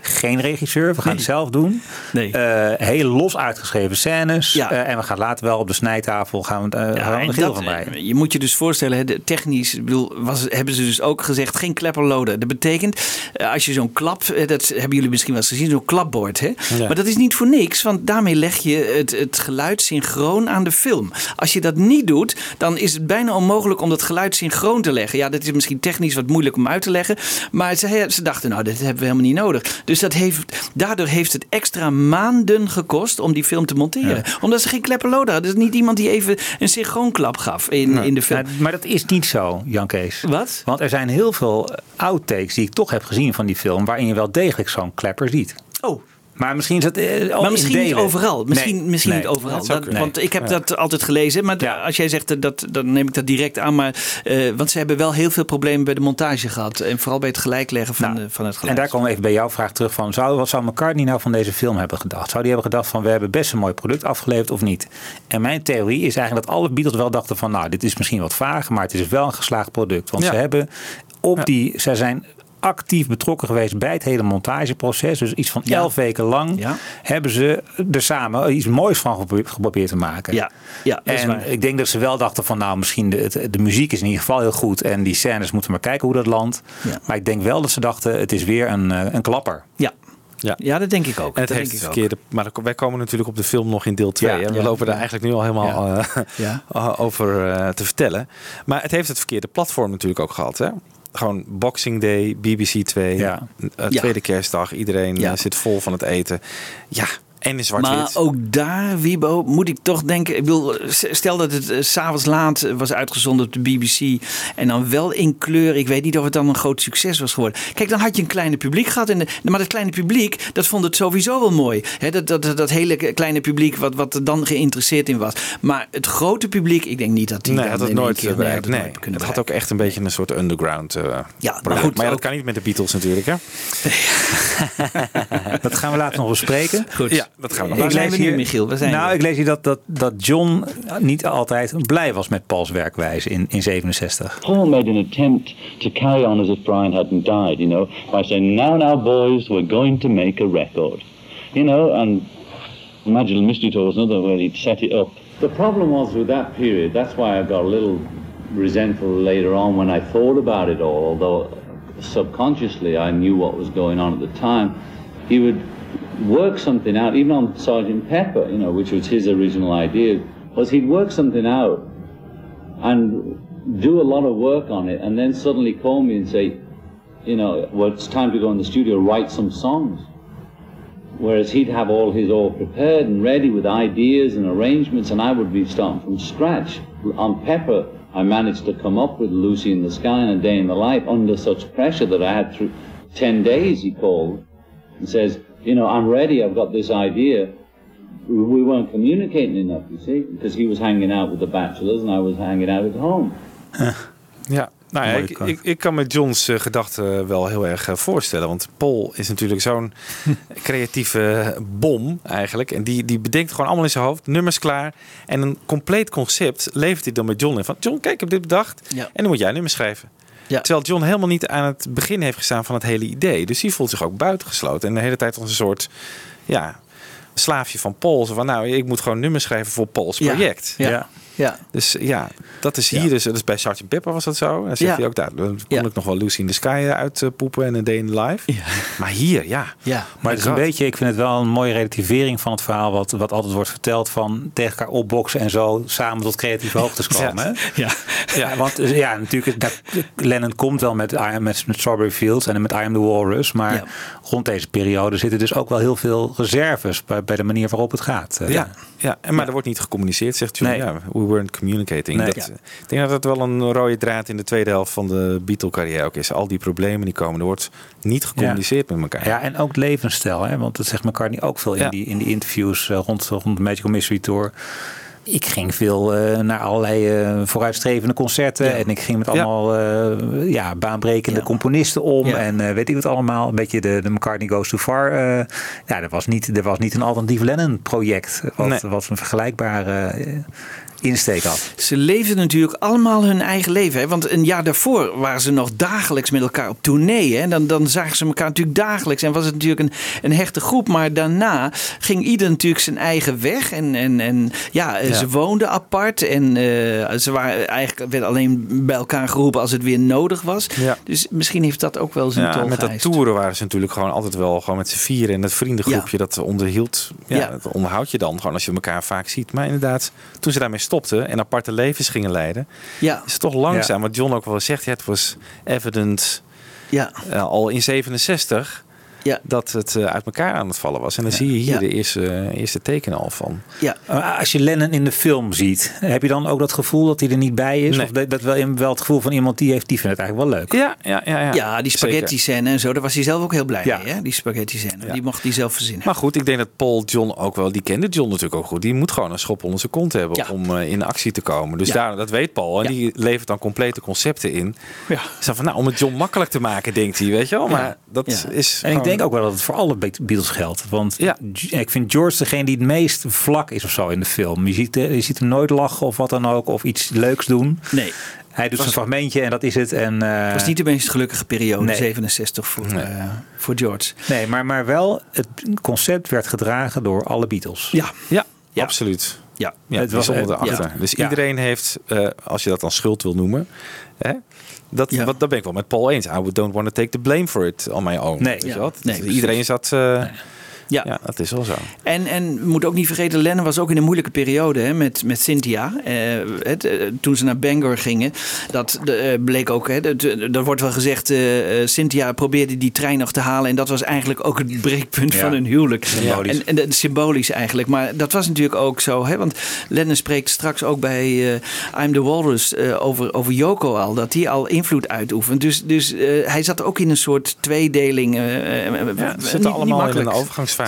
geen regisseur, we gaan het zelf doen. Nee. Uh, heel los uitgeschreven scènes. en we gaan later wel op de snijtafel gaan we, gaan we een van breien. Je moet je dus voorstellen, technisch bedoel, was, hebben ze dus ook gezegd geen klepperloden. Dat betekent, eh, als je zo'n klap, eh, dat hebben jullie misschien wel eens gezien, zo'n klapbord. Hè? Maar dat is niet voor niks, want daarmee leg je het, het geluid synchroon aan de film. Als je dat niet doet, dan is het bijna onmogelijk om dat geluid synchroon te leggen. Ja, dat is misschien technisch wat moeilijk om uit te leggen. Maar ze, ze dachten, nou, dit hebben we helemaal niet nodig. Dus dat heeft, daardoor heeft het extra maanden gekost om die film te monteren. Omdat ze geen klepperloden hadden. Dus niet iemand die even een synchroonklap gaf in, in de film. Maar, maar dat is niet zo, Jan Kees. Wat? Want er zijn heel veel outtakes die ik toch heb gezien van die film, waarin je wel degelijk zo'n klepper ziet. Oh. Maar misschien is het. Eh, maar misschien niet overal. Misschien, Nee, misschien nee, niet overal. dat Dat- want ik heb Ja. dat altijd gelezen. Maar als jij zegt dat, dat, dan neem ik dat direct aan. Maar, eh, want ze hebben wel heel veel problemen bij de montage gehad. En vooral bij het gelijkleggen van, de, van het geluid. En daar komen we even bij jouw vraag terug van. Zou, wat zou McCartney nou van deze film hebben gedacht? Zou die hebben gedacht van we hebben best een mooi product afgeleverd of niet? En mijn theorie is eigenlijk dat alle Beatles wel dachten van nou dit is misschien wat vaag, maar het is wel een geslaagd product. Want Ja. ze hebben op die, zij zijn actief betrokken geweest bij het hele montageproces. Dus iets van elf weken lang hebben ze er samen iets moois van gepro- geprobeerd te maken. Ja, ja dat is en waar. ik denk dat ze wel dachten van nou misschien de, de muziek is in ieder geval heel goed en die scènes moeten we maar kijken hoe dat landt. Maar ik denk wel dat ze dachten het is weer een, eh, een klapper. Ja. Ja. ja, dat denk ik ook. En het Dat heeft denk het ik verkeerde. Maar wij komen natuurlijk op de film nog in deel 2. Ja, en we ja, lopen daar eigenlijk nu al helemaal Ja. eh, Ja. over eh, te vertellen. Maar het heeft het verkeerde platform natuurlijk ook gehad. Hè? Gewoon Boxing Day, BBC 2, Ja. eh, tweede kerstdag. Iedereen eh, zit vol van het eten. Ja, en in zwart-wit. Maar ook daar, Wiebo, moet ik toch denken. Ik bedoel, stel dat het s s'avonds laat eh, was uitgezonden op de BBC. En dan wel in kleur. Ik weet niet of het dan een groot succes was geworden. Kijk, dan had je een kleine publiek gehad. En de, maar dat kleine publiek, dat vond het sowieso wel mooi. Hè, dat, dat, dat hele kleine publiek wat, wat er dan geïnteresseerd in was. Maar het grote publiek, ik denk niet dat die Nee, had het nooit keer- eh, bereikt. had het Nee, het had ook echt een beetje een soort underground eh Ja, maar goed, Maar ja, dat ook- kan niet met de Beatles natuurlijk. Hè? Dat gaan we later nog bespreken. Goed. Ja, dat gaan we nog. Ik lees we hier- Michiel? Waar zijn nou, we? ik lees hier dat, dat, dat John niet altijd blij was met Pauls werkwijze in, in 67. Paul made an attempt to carry on as if Brian hadn't died, you know, by saying, now, now, boys, we're going to make a record. You know, and Magical Mystery Tour was another where he'd set it up. The problem was with that period, that's why I got a little resentful later on when I thought about it all, although subconsciously I knew what was going on at the time. He would work something out, even on Sergeant Pepper, you know, which was his original idea, was he'd work something out and do a lot of work on it, and then suddenly call me and say, you know, well, it's time to go in the studio, write some songs. Whereas he'd have all his all prepared and ready with ideas and arrangements, and I would be starting from scratch. On Pepper, I managed to come up with Lucy in the Sky and A Day in the Life under such pressure that I had through 10 days, he called and says, you know, I'm ready, I've got this idea. We- We weren't communicating enough, you see, because he was hanging out with the bachelors and I was hanging out at home. Ja, nou ja, ik, ik, ik kan me Johns eh, gedachten wel heel erg eh, voorstellen. Want Paul is natuurlijk zo'n creatieve bom eigenlijk. En die, die bedenkt gewoon allemaal in zijn hoofd, nummers klaar. En een compleet concept levert hij dan met John in. Van John, kijk, ik heb dit bedacht. Ja. En dan moet jij nummers schrijven. Ja. Terwijl John helemaal niet aan het begin heeft gestaan van het hele idee. Dus die voelt zich ook buitengesloten. En de hele tijd als een soort ja, slaafje van Paul. Zo van, nou, ik moet gewoon nummers schrijven voor Pauls Ja. project. Ja. Ja. Dus ja, dat is hier dus, dus bij Sgt. Pepper was dat zo. Dan zegt Ja. hij ook, daar dan kon Ja. ik nog wel Lucy in the Sky uitpoepen en een Day in the Life. Maar hier, ja. Ja. Maar het is een beetje, ik vind het wel een mooie relativering van het verhaal, wat, wat altijd wordt verteld van tegen elkaar opboksen en zo samen tot creatieve hoogtes komen. hè? Ja. Ja, want eh, ja, natuurlijk, dat- Lennon komt wel met, I Am- met, met Strawberry Fields en met I Am the Walrus, maar rond deze periode zitten dus ook wel heel veel reserves bij, bij de manier waarop het gaat. Eh, Ja, ja. En, maar er wordt niet gecommuniceerd, zegt. Nee. Ja, we weren't communicating. Nee. Dat, Ja. Ik denk dat dat wel een rode draad in de tweede helft van de Beatle-carrière ook is. Al die problemen die komen, er wordt niet gecommuniceerd met elkaar. Ja, en ook levensstijl. Hè? Want dat zegt McCartney ook veel in, die, in die interviews eh, rond, rond de Magical Mystery Tour. Ik ging veel eh, naar allerlei eh, vooruitstrevende concerten. En ik ging met allemaal eh, ja, baanbrekende componisten om. Ja. En weet ik wat allemaal. Een beetje de, de McCartney Goes Too Far. ja, er was, niet, er was niet een alternatief Lennon-project. Wat, Nee. wat een vergelijkbare insteek had. Ze leefden natuurlijk allemaal hun eigen leven. Hè? Want een jaar daarvoor waren ze nog dagelijks met elkaar op tournee. Hè? Dan, dan zagen ze elkaar natuurlijk dagelijks. En was het natuurlijk een, een hechte groep. Maar daarna ging ieder natuurlijk zijn eigen weg. En, en, en ja, eh, Ja. ze woonden apart. En eh, ze waren eigenlijk werd alleen bij elkaar geroepen als het weer nodig was. Ja. Dus misschien heeft dat ook wel zijn Ja, tol met dat toeren waren ze natuurlijk gewoon altijd wel gewoon met z'n vieren. En dat vriendengroepje dat onderhield, ja, Ja. dat onderhoud je dan gewoon als je elkaar vaak ziet. Maar inderdaad, toen ze daarmee stopten en aparte levens gingen leiden, Ja. is toch langzaam. Wat John ook wel zegt, het was evident Ja. eh, al in 67 Ja. dat het eh, uit elkaar aan het vallen was. En dan zie je hier Ja. de eerste, eerste tekenen al van. Ja. Als je Lennon in de film ziet, heb je dan ook dat gevoel dat hij er niet bij is? Nee. Of dat, dat wel, wel het gevoel van iemand die heeft, die vindt het eigenlijk wel leuk? Ja, ja, ja. ja. Ja, die spaghetti scène en zo, daar was hij zelf ook heel blij Ja. mee. Hè? Die spaghetti scène, die mocht hij zelf verzinnen. Maar goed, ik denk dat Paul John ook wel, die kende John natuurlijk ook goed. Die moet gewoon een schop onder zijn kont hebben Ja. om eh, in actie te komen. Dus Ja. daar, dat weet Paul. En Ja. die levert dan complete concepten in. Ja. Zo van, nou, om het John makkelijk te maken, denkt hij, weet je wel. Maar Ja. dat Ja. is En ik gewoon- denk ook wel dat het voor alle Be- Beatles geldt. Want Ja. Ik vind George degene die het meest vlak is of zo in de film. Je ziet, eh, je ziet hem nooit lachen of wat dan ook. Of iets leuks doen. Nee. Hij doet Was- zijn fragmentje en dat is het. En, eh, Het was niet de meest gelukkige periode, Nee. 67 voor, eh, voor George. Nee, maar, maar wel, het concept werd gedragen door alle Beatles. Ja. Ja, Ja. absoluut. Ja. Ja, Het was- eh, erachter. ja. Dus Ja. iedereen heeft, eh, als je dat dan schuld wil noemen, hè, dat, Ja. wat, dat ben ik wel met Paul eens. I don't want to take the blame for it on my own. Nee. Weet je Ja. wat? Nee, iedereen zat... eh, Ja. ja, dat is wel zo. En, en we moeten ook niet vergeten, Lennon was ook in een moeilijke periode hè, met, met Cynthia. Eh, het, eh, toen ze naar Bangor gingen, dat de, eh, bleek ook, hè, dat, eh, er wordt wel gezegd, eh, Cynthia probeerde die trein nog te halen. En dat was eigenlijk ook het breekpunt Ja. van hun huwelijk. Symbolisch. En, symbolisch eigenlijk. Maar dat was natuurlijk ook zo. Hè, want Lennon spreekt straks ook bij I'm the Walrus over, over Yoko al. Dat die al invloed uitoefent. Dus, dus hij zat ook in een soort tweedeling. Ja, niet zitten allemaal in een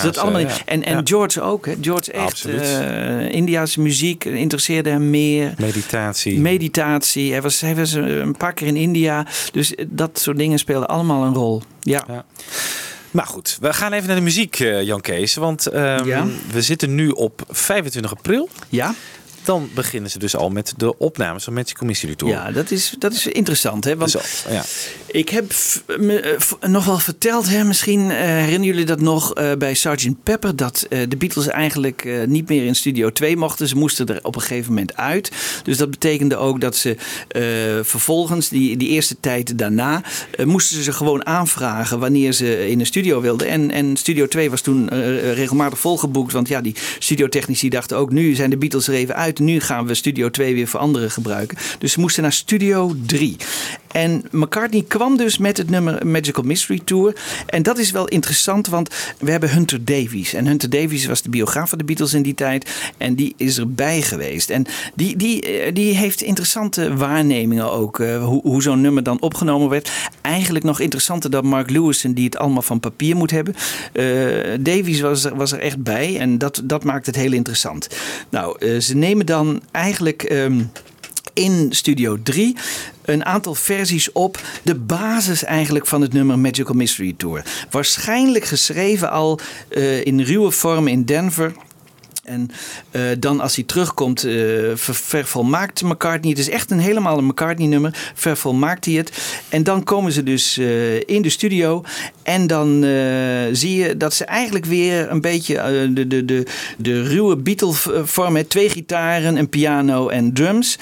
Zat allemaal ja. En, en Ja. George ook. Hè. George echt. Eh Indiaanse muziek interesseerde hem meer. Meditatie. Meditatie. Hij was, hij was eh, een paar keer in India. Dus dat soort dingen speelden allemaal een rol. Ja. Ja. Maar goed, we gaan even naar de muziek, eh, Jan Kees. Want ehm, Ja. we zitten nu op 25 april. Ja. Dan beginnen ze dus al met de opnames van Mystery Tour. Ja, dat is, dat is interessant. Hè? Want ja. Ik heb me, eh, nog wel verteld, hè, misschien eh, herinneren jullie dat nog eh, bij Sgt. Pepper, dat de Beatles eigenlijk niet meer in Studio 2 mochten. Ze moesten er op een gegeven moment uit. Dus dat betekende ook dat ze vervolgens, die, die eerste tijd daarna, moesten ze gewoon aanvragen wanneer ze in een studio wilden. En, en Studio 2 was toen regelmatig volgeboekt, want ja, die studiotechnici dachten ook, nu zijn de Beatles er even uit. Nu gaan we Studio 2 weer voor anderen gebruiken. Dus ze moesten naar Studio 3. En McCartney kwam dus met het nummer Magical Mystery Tour. En dat is wel interessant, want we hebben Hunter Davies. En Hunter Davies was de biograaf van de Beatles in die tijd. En die is erbij geweest. En die, die, eh, die heeft interessante waarnemingen ook. eh, hoe hoe zo'n nummer dan opgenomen werd. Eigenlijk nog interessanter dan Mark Lewison, die het allemaal van papier moet hebben. Eh, Davies was, er- was er echt bij. En dat, dat maakt het heel interessant. Nou, ze nemen dan eigenlijk. ehm, in Studio 3 een aantal versies op. De basis eigenlijk van het nummer Magical Mystery Tour. Waarschijnlijk geschreven al eh, in ruwe vorm in Denver. En uh, dan als hij terugkomt, uh, ver, vervolmaakt McCartney. Het is echt een helemaal een McCartney-nummer. Vervolmaakt hij het. En dan komen ze dus uh, in de studio. En dan zie je dat ze eigenlijk weer een beetje de, de, de, de ruwe Beatle-vorm. met Twee gitaren, een piano en drums.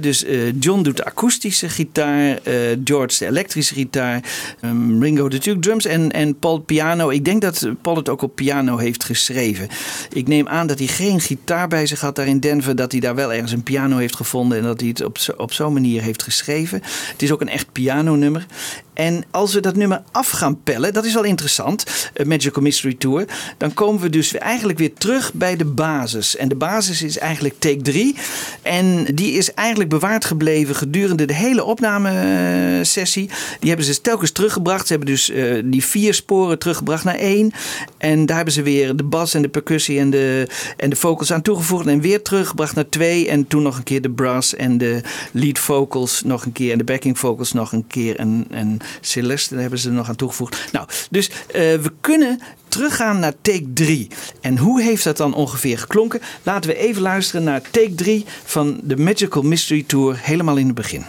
Dus John doet de akoestische gitaar. George de elektrische gitaar. Um, Ringo natuurlijk drums. En, en Paul piano. Ik denk dat Paul het ook op piano heeft geschreven. Ik neem aan dat hij geen gitaar bij zich had daar in Denver. Dat hij daar wel ergens een piano heeft gevonden. En dat hij het op, op zo'n manier heeft geschreven. Het is ook een echt pianonummer. En als we dat nummer af gaan pellen, dat is wel interessant, Magical Mystery Tour, dan komen we dus eigenlijk weer terug bij de basis. En de basis is eigenlijk take 3. En die is eigenlijk bewaard gebleven gedurende de hele opnamesessie. Die hebben ze telkens teruggebracht. Ze hebben dus uh, die vier sporen teruggebracht naar één. En daar hebben ze weer de bas en de percussie en de, en de vocals aan toegevoegd. En weer teruggebracht naar twee. En toen nog een keer de brass en de lead vocals nog een keer. En de backing vocals nog een keer. En, en Celeste, hebben ze er nog aan toegevoegd. Nou, dus uh, we kunnen teruggaan naar take 3. En hoe heeft dat dan ongeveer geklonken? Laten we even luisteren naar take 3 van de Magical Mystery Tour helemaal in het begin.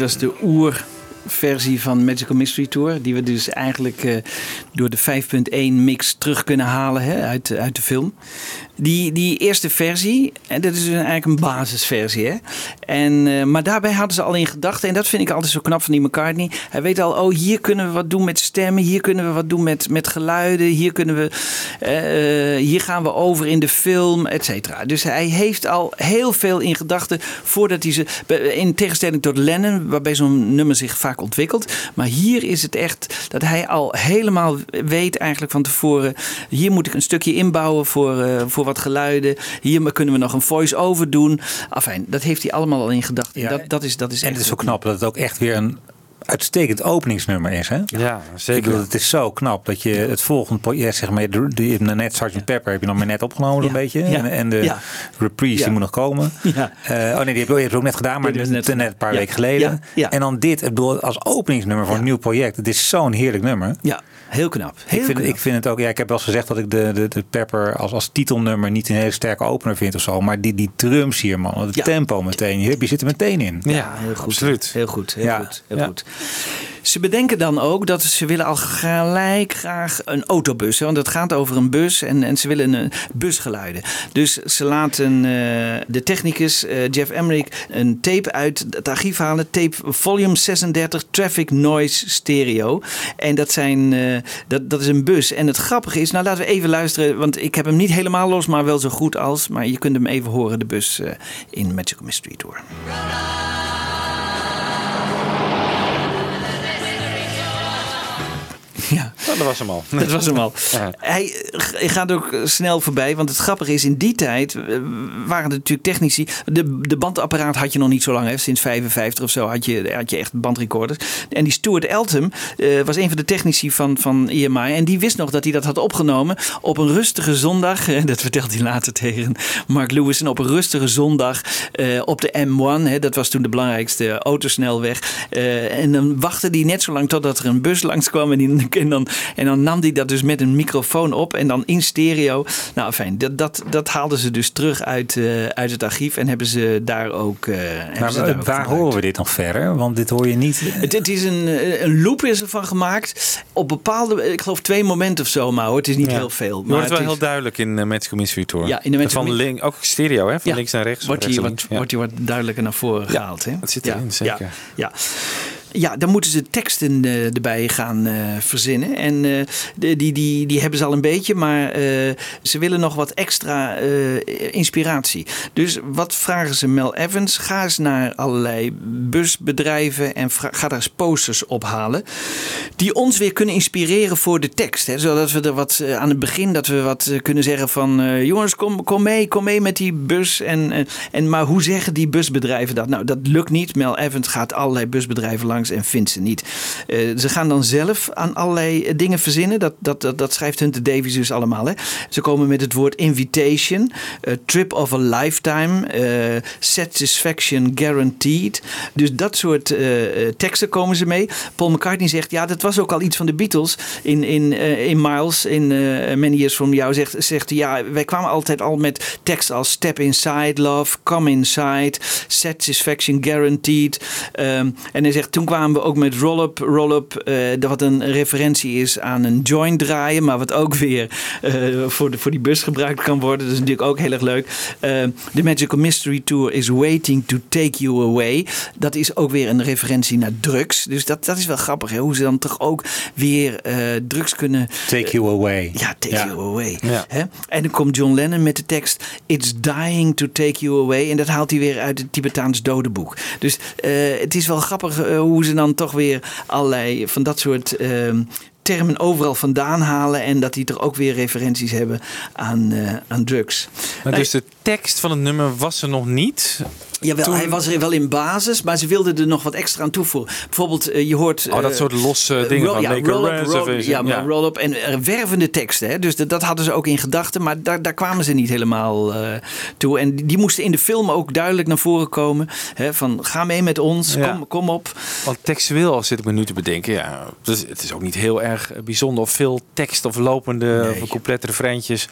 Dit was de oerversie van Magical Mystery Tour. Die we dus eigenlijk uh, door de 5.1 mix terug kunnen halen hè, uit, uit de film. Die, die eerste versie, en dat is eigenlijk een basisversie. Hè? En, uh, maar daarbij hadden ze al in gedachten, en dat vind ik altijd zo knap van die McCartney. Hij weet al, oh hier kunnen we wat doen met stemmen, hier kunnen we wat doen met, met geluiden, hier, kunnen we, uh, hier gaan we over in de film, et cetera. Dus hij heeft al heel veel in gedachten voordat hij ze, in tegenstelling tot Lennon, waarbij zo'n nummer zich vaak ontwikkelt. Maar hier is het echt dat hij al helemaal weet eigenlijk van tevoren, hier moet ik een stukje inbouwen voor, uh, voor wat geluiden. Hier kunnen we nog een voice-over doen. Enfin, dat heeft hij allemaal al in gedachten. Ja, dat, dat is, dat is en het is zo knap dat het ook echt weer een uitstekend openingsnummer is. Hè? Ja, Ik zeker. bedoel, het is zo knap dat je het volgende project, zeg maar, de, de, de- net Sgt. Pepper heb je nog maar net opgenomen, een beetje. ja, En, en de ja. reprise Ja. die moet nog komen. Ja. Eh, oh nee, die heb je, ook net gedaan, maar net, net net, een paar Ja. weken geleden. Ja, ja. En dan dit, ik bedoel, als openingsnummer voor een nieuw project. Het is zo'n heerlijk nummer. Ja, heel knap. Heel ik, vind, knap. ik vind het ook, ja, ik heb wel eens gezegd dat ik de, de, de Pepper als, als titelnummer niet een hele sterke opener vind of zo. Maar die, die drums hier, man, het Ja. tempo meteen, je, je zit er meteen in. Ja, heel goed. absoluut. Heel goed, heel Ja. goed, heel Ja. goed. Ze bedenken dan ook dat ze willen al gelijk graag een autobus. Hè, want het gaat over een bus en, en ze willen een busgeluiden. Dus ze laten eh, de technicus eh, Jeff Emmerich een tape uit het archief halen. Tape volume 36 Traffic Noise Stereo. En dat, zijn, eh, dat, dat is een bus. En het grappige is, nou laten we even luisteren. Want ik heb hem niet helemaal los, maar wel zo goed als. Maar je kunt hem even horen, de bus in Magical Mystery Tour. Dat was hem al. Dat was hem al. Ja. Hij hij gaat ook snel voorbij. Want het grappige is, in die tijd eh, waren er natuurlijk technici. De, de bandapparaat had je nog niet zo lang. Hè. Sinds 55 of zo had je, had je echt bandrecorders. En die Stuart Eltham eh, was een van de technici van, van EMI. En die wist nog dat hij dat had opgenomen op een rustige zondag. eh, Dat vertelt hij later tegen Mark Lewis. En op een rustige zondag eh, op de M1. Hè, dat was toen de belangrijkste autosnelweg. Eh, en dan wachtte hij net zo lang totdat er een bus langskwam. En, die, en, dan, en dan nam hij dat dus met een microfoon op. En dan in stereo. Nou fijn, dat, dat, dat haalden ze dus terug uit, eh, uit het archief. En hebben ze daar ook... eh, hebben Maar ze daar ook waar horen we dit nog verder? Want dit hoor je niet. het, het is een, eh, een loop is ervan gemaakt. Op bepaalde, ik geloof twee momenten of zo, maar hoor. Het is niet Ja. heel veel. Maar Maar het is wel heel duidelijk in uh, Magical Mystery Tour. Ja, in de Magical Van link, ook stereo, hè? Van Ja, links naar rechts. Wordt hij wat. Ja. wordt hij wat duidelijker naar voren gehaald. Hè? dat zit ja, erin, zeker. Ja, ja. Dan moeten ze teksten eh, erbij gaan eh, verzinnen. En eh, die, die, die hebben ze al een beetje, maar ze willen nog wat extra inspiratie. Dus wat vragen ze Mel Evans? Ga eens naar allerlei busbedrijven en ga daar eens posters ophalen. Die ons weer kunnen inspireren voor de tekst. Hè? Zodat we er wat aan het begin dat we wat kunnen zeggen van jongens, kom, kom mee, kom mee met die bus. En, en, maar hoe zeggen die busbedrijven dat? Nou, dat lukt niet. Mel Evans gaat allerlei busbedrijven langs en vindt ze niet. Eh, ze gaan dan zelf aan allerlei eh, dingen verzinnen. Dat, dat, dat, dat schrijft Hunter Davies dus allemaal. Hè? Ze komen met het woord invitation, eh, trip of a lifetime, satisfaction guaranteed. Dus dat soort teksten komen ze mee. Paul McCartney zegt, ja, dat was ook al iets van de Beatles in, in, in Miles, in Many Years From Jou. Zegt, zegt ja, wij kwamen altijd al met teksten als Step Inside Love, Come Inside, Satisfaction Guaranteed. Ehm, en hij zegt, toen kwamen we ook met Roll Up, Roll Up, eh, dat wat een referentie is aan een joint draaien, maar wat ook weer eh, voor, de, voor die bus gebruikt kan worden. Dat is natuurlijk ook heel erg leuk. Ehm, The Magical Mystery Tour is waiting to take you away. Dat is ook weer een referentie naar drugs. Dus dat, dat is wel grappig, hè? hoe ze dan toch ook weer eh, drugs kunnen... Take you away. Ja, take Ja. you away. Ja. Hè? En dan komt John Lennon met de tekst It's dying to take you away. En dat haalt hij weer uit het Tibetaans dodenboek. Dus eh, het is wel grappig eh, hoe ze dan toch weer allerlei van dat soort ehm, termen overal vandaan halen. En dat die toch ook weer referenties hebben aan, eh, aan drugs. Maar Nee, dus de tekst van het nummer was er nog niet. Jawel, toen- hij was er wel in basis, maar ze wilden er nog wat extra aan toevoegen. Bijvoorbeeld, eh, je hoort... Oh, dat eh, soort losse eh, dingen roll- van ja, roll up, roll-. Ja, maar Ja. roll-up en wervende teksten. Hè? Dus dat, dat hadden ze ook in gedachten, maar daar, daar kwamen ze niet helemaal toe. En die, die moesten in de film ook duidelijk naar voren komen. Hè? Van, ga mee met ons, Ja. kom, kom op. Want textueel zit ik me nu te bedenken. Ja, dus het is ook niet heel erg bijzonder of veel tekst of lopende of complete refreintjes.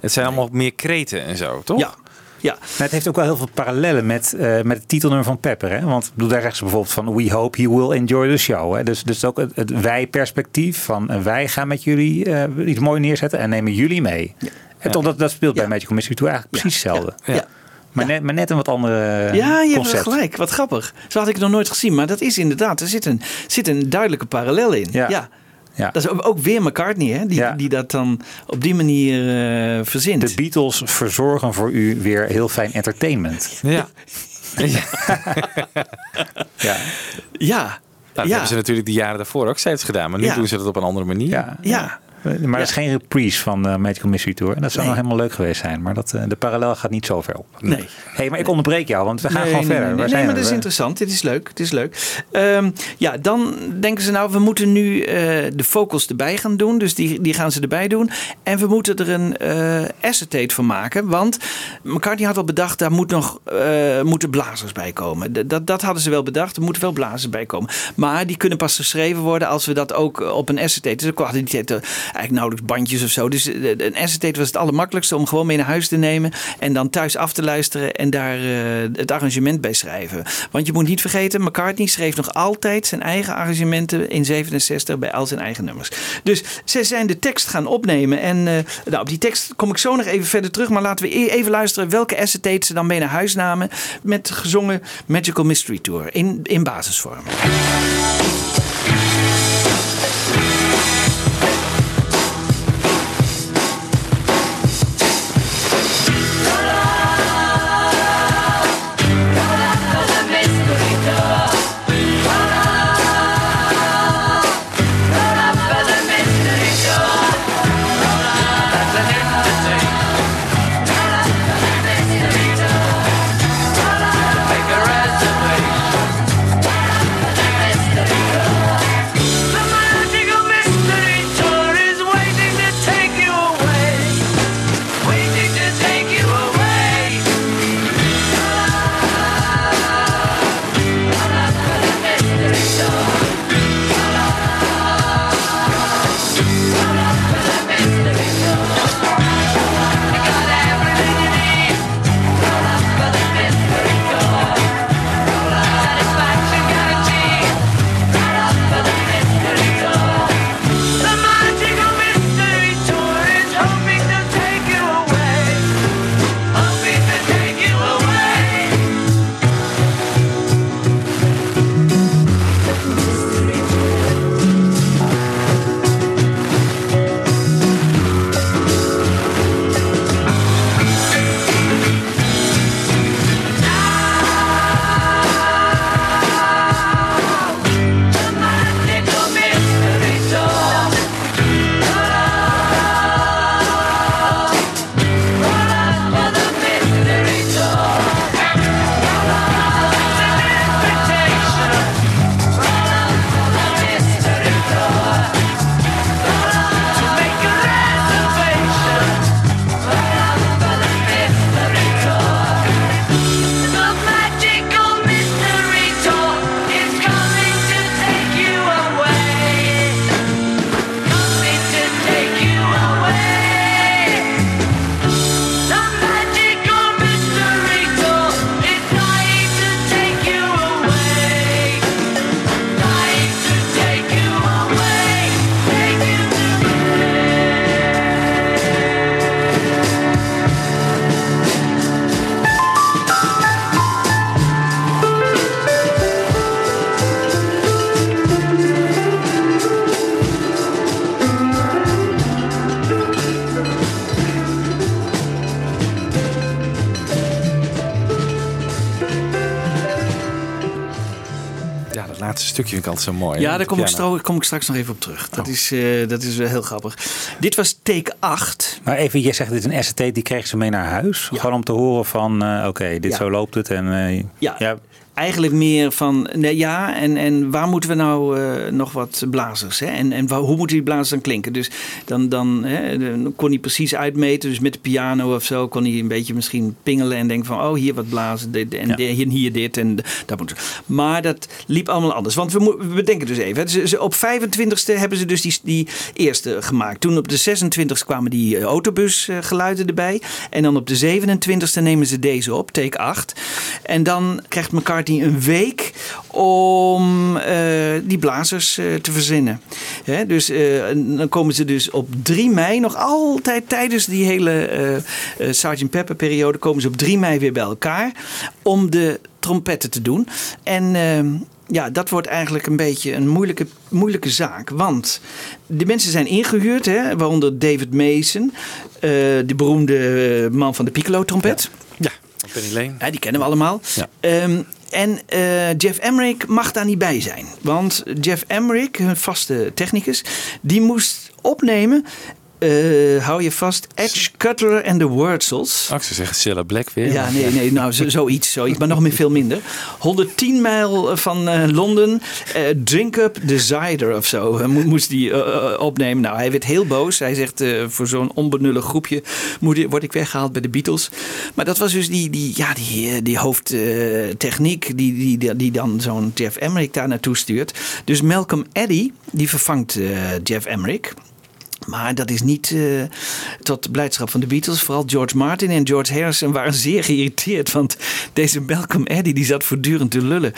Het zijn allemaal meer kreten en zo, toch? Ja. Ja. Maar het heeft ook wel heel veel parallellen met, eh, met het titelnummer van Pepper. Hè? Want bedoel, daar zeggen ze bijvoorbeeld van... We hope he will enjoy the show. Hè? Dus, dus ook het, het wij-perspectief van... eh, wij gaan met jullie eh, iets moois neerzetten en nemen jullie mee. En toch, dat, dat speelt bij Magical Mystery Tour eigenlijk precies hetzelfde. Ja. Maar, net, maar net een wat andere Ja, je hebt gelijk. Wat grappig. Zo had ik het nog nooit gezien. Maar dat is inderdaad, er zit een, zit een duidelijke parallel in. Ja. ja. Ja. Dat is ook- ook weer McCartney, hè? Die, die dat dan op die manier eh, verzint. De Beatles verzorgen voor u weer heel fijn entertainment. Ja. ja. Ja. Nou, dat hebben ze natuurlijk de jaren daarvoor ook steeds gedaan. Maar nu Ja. doen ze dat op een andere manier. Ja. Ja. Maar dat is geen reprise van de Magical Mystery Tour. En dat zou Nee. nog helemaal leuk geweest zijn. Maar dat, eh, de parallel gaat niet zo ver op. Nee. hey, maar ik onderbreek jou, want we gaan Nee, gewoon nee, verder. Nee, Waar nee, zijn maar we? dat is interessant. Dit is leuk. Het is leuk. Ehm, ja, dan denken ze nou, we moeten nu eh, de vocals erbij gaan doen. Dus die, die gaan ze erbij doen. En we moeten er een eh acetate van maken. Want McCartney had al bedacht, daar moet nog, eh, moeten blazers bij komen. D- Dat, dat hadden ze wel bedacht. Er moeten wel blazers bij komen. Maar die kunnen pas geschreven worden als we dat ook op een acetate. Dus hadden die eh, eigenlijk nauwelijks bandjes of zo. Dus eh, een acetate was het allermakkelijkste om gewoon mee naar huis te nemen. En dan thuis af te luisteren en daar eh, het arrangement bij schrijven. Want je moet niet vergeten, McCartney schreef nog altijd zijn eigen arrangementen in 67 bij al zijn eigen nummers. Dus ze zijn de tekst gaan opnemen. En eh, nou, op die tekst kom ik zo nog even verder terug. Maar laten we e- even luisteren welke acetate ze dan mee naar huis namen. Met gezongen Magical Mystery Tour in, in basisvorm. Ik altijd zo mooi. Ja, daar kom ik, stro- kom ik straks nog even op terug. Dat, is, eh, dat is wel heel grappig. Dit was take 8. Maar even, je zegt dit is een acetate, die kregen ze mee naar huis. Gewoon om te horen van, eh, oké, dit Ja. zo loopt het. En, eh, Ja, eigenlijk meer van, nee, ja, en, en waar moeten we nou eh, nog wat blazers? Hè? En, en waar- hoe moeten die blazers dan klinken? Dus dan, dan, hè, dan kon hij precies uitmeten. Dus met de piano of zo kon hij een beetje misschien pingelen en denken van, oh, hier wat blazen dit, en hier, hier dit en dat moet. Maar dat liep allemaal anders. Want we, we bedenken dus even, hè, ze, ze- op 25e hebben ze dus die, die eerste gemaakt. Toen op de 26e kwamen die eh, autobusgeluiden erbij. En dan op de 27e nemen ze deze op, take 8. En dan krijgt McCartney een week om eh, die blazers eh, te verzinnen. Hè, dus eh, dan komen ze dus op 3 mei, nog altijd tijdens die hele Sgt. Pepper periode, komen ze op 3 mei weer bij elkaar om de trompetten te doen. En ehm, ja, dat wordt eigenlijk een beetje een moeilijke, moeilijke zaak. Want de mensen zijn ingehuurd, hè, waaronder David Mason, eh, de beroemde man van de piccolo-trompet. Ja, Penny Lane. Ja, die kennen we allemaal. Ja. Ehm, En eh, Jeff Emmerich mag daar niet bij zijn. Want Jeff Emmerich, hun vaste technicus, die moest opnemen. Eh, hou je vast, Edge Cutler en de Wurzels. Ik zou zeggen Cilla Black weer. Ja, nee, nee, nou zo, zoiets, zoiets, maar nog meer veel minder. 110 mijl van eh, Londen, eh, Drink Up the Cider of zo, eh, mo- moest hij eh, opnemen. Nou, hij werd heel boos. Hij zegt, eh, voor zo'n onbenullig groepje moet, word ik weggehaald bij de Beatles. Maar dat was dus die, die, ja, die, eh, die hoofdtechniek die, die, die, die dan zo'n Jeff Emmerich daar naartoe stuurt. Dus Malcolm Eddy, die vervangt eh, Jeff Emmerich. Maar dat is niet eh, tot blijdschap van de Beatles. Vooral George Martin en George Harrison waren zeer geïrriteerd. Want deze Malcolm Eddy die zat voortdurend te lullen.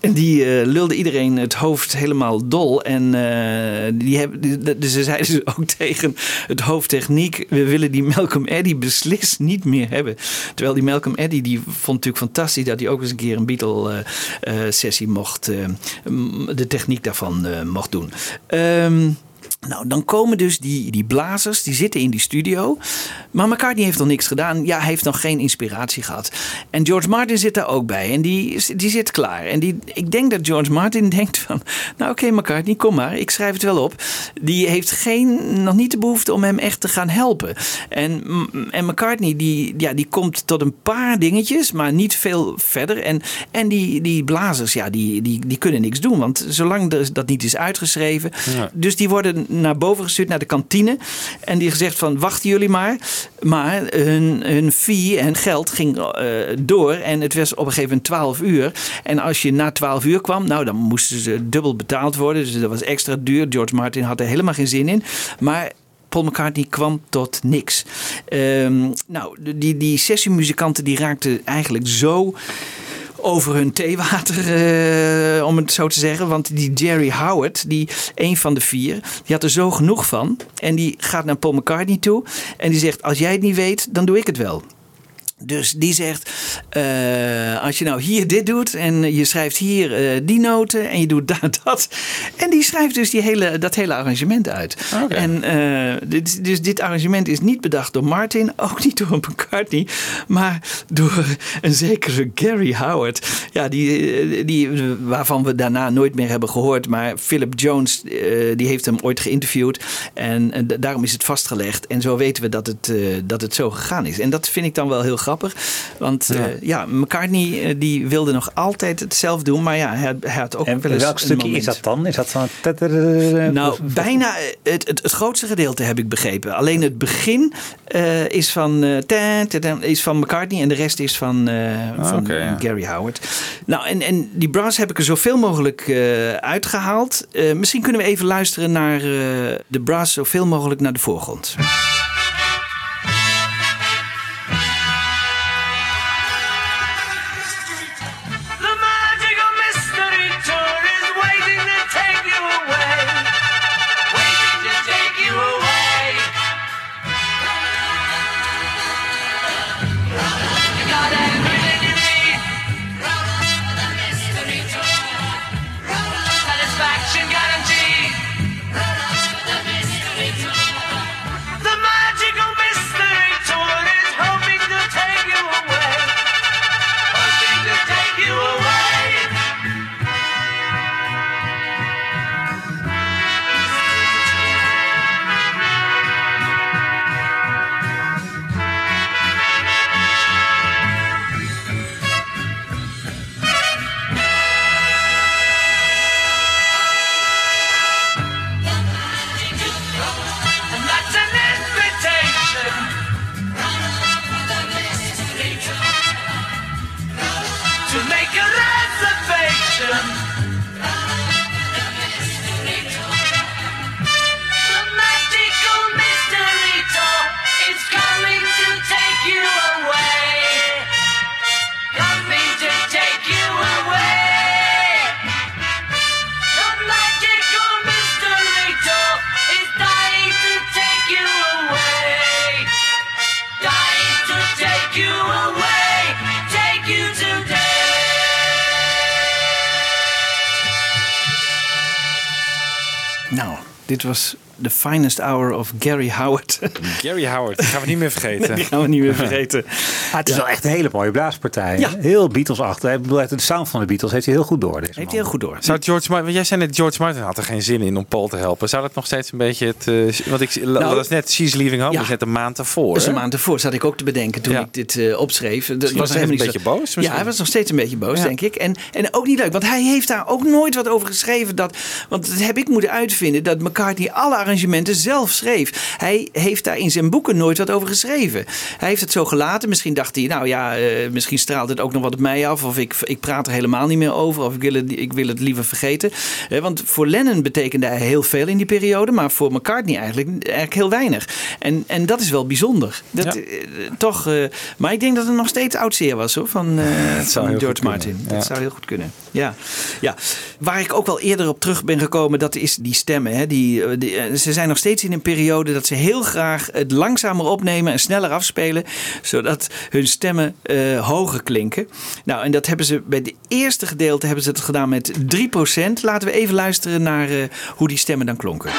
En die eh, lulde iedereen het hoofd helemaal dol. En eh, die hebben, dus ze zeiden dus ook tegen het hoofdtechniek... we willen die Malcolm Eddy beslist niet meer hebben. Terwijl die Malcolm Eddy die vond natuurlijk fantastisch... dat hij ook eens een keer een Beatle-sessie mocht... de techniek daarvan mocht doen. Ehm nou, dan komen dus die, die blazers, die zitten in die studio. Maar McCartney heeft nog niks gedaan. Ja, hij heeft nog geen inspiratie gehad. En George Martin zit daar ook bij. En die, die zit klaar. En die, ik denk dat George Martin denkt van... Nou oké McCartney, kom maar. Ik schrijf het wel op. Die heeft geen, nog niet de behoefte om hem echt te gaan helpen. En, en McCartney die, ja, die komt tot een paar dingetjes. Maar niet veel verder. En, en die, die blazers, ja, die, die, die kunnen niks doen. Want zolang dat niet is uitgeschreven... Ja. Dus die worden naar boven gestuurd, naar de kantine. En die gezegd van, wachten jullie maar. Maar hun, hun fee en geld ging eh, door. En het was op een gegeven moment 12 uur. En als je na 12 uur kwam, nou dan moesten ze dubbel betaald worden. Dus dat was extra duur. George Martin had er helemaal geen zin in. Maar... Paul McCartney kwam tot niks. Ehm, nou, die, die sessiemuzikanten die raakten eigenlijk zo over hun theewater, eh, om het zo te zeggen. Want die Jerry Howard, die een van de vier, die had er zo genoeg van. En die gaat naar Paul McCartney toe. En die zegt, als jij het niet weet, dan doe ik het wel. Dus die zegt, eh, als je nou hier dit doet en je schrijft hier eh, die noten en je doet daar dat. En die schrijft dus die hele, dat hele arrangement uit. En eh, dit, dus dit arrangement is niet bedacht door Martin, ook niet door McCartney, maar door een zekere Gary Howard. Ja, die, die, waarvan we daarna nooit meer hebben gehoord. Maar Philip Jones, die heeft hem ooit geïnterviewd. En da- daarom is het vastgelegd. En zo weten we dat het, dat het zo gegaan is. En dat vind ik dan wel heel grappig. Want eh, Ja. ja. McCartney eh, die wilde nog altijd het zelf doen. Maar ja, hij, hij had ook En wel eens welk stukje is dat dan? Is dat van... eh, Nou, bijna het, het, het grootste gedeelte heb ik begrepen. Alleen het begin eh, is, van, eh, ta- ta- ta- is van McCartney en de rest is van, eh, van ja. Gary Howard. Nou, en, en die brass heb ik er zoveel mogelijk eh, uitgehaald. Eh, misschien kunnen we even luisteren naar eh, de brass zoveel mogelijk naar de voorgrond. Dit was The Finest Hour of Gary Howard. Gary Howard, die gaan we niet meer vergeten. Die gaan we niet meer vergeten. Het is wel echt een hele mooie blaaspartij. Ja. Heel Beatles-achtig. Ik bedoel, de sound van de Beatles heeft hij heel goed door. Deze Heeft hij heel goed door. Zou George Martin, want jij zei net George Martin had er geen zin in om Paul te helpen. Zou dat nog steeds een beetje het, eh, want ik, dat is net She's Leaving Home, ja. dat is net een maand ervoor. Dat is een maand ervoor, zat ik ook te bedenken toen Ja. ik dit eh, opschreef. Dat was hij helemaal een beetje boos misschien? Ja, hij was nog steeds een beetje boos, Ja. denk ik. En, en ook niet leuk, want hij heeft daar ook nooit wat over geschreven. Dat, want dat heb ik moeten uitvinden, dat McCartney alle arrangementen zelf schreef. Hij heeft daar in zijn boeken nooit wat over geschreven. Hij heeft het zo gelaten. Misschien dacht hij, nou ja, eh, misschien straalt het ook nog wat op mij af. Of ik, ik praat er helemaal niet meer over. Of ik wil het, ik wil het liever vergeten. Eh, want voor Lennon betekende hij heel veel in die periode. Maar voor McCartney eigenlijk, eigenlijk heel weinig. En, en dat is wel bijzonder. Dat, eh, toch, eh, maar ik denk dat het nog steeds oud zeer was hoor, van, eh, zou van George Martin. Dat zou heel goed kunnen. Ja. ja. Waar ik ook wel eerder op terug ben gekomen, dat is die stemmen. Hè. Die, die, ze zijn nog steeds in een periode dat ze heel graag het langzamer opnemen en sneller afspelen. Zodat hun stemmen eh, hoger klinken. Nou, en dat hebben ze bij het eerste gedeelte hebben ze het gedaan met 3%. Laten we even luisteren naar eh, hoe die stemmen dan klonken.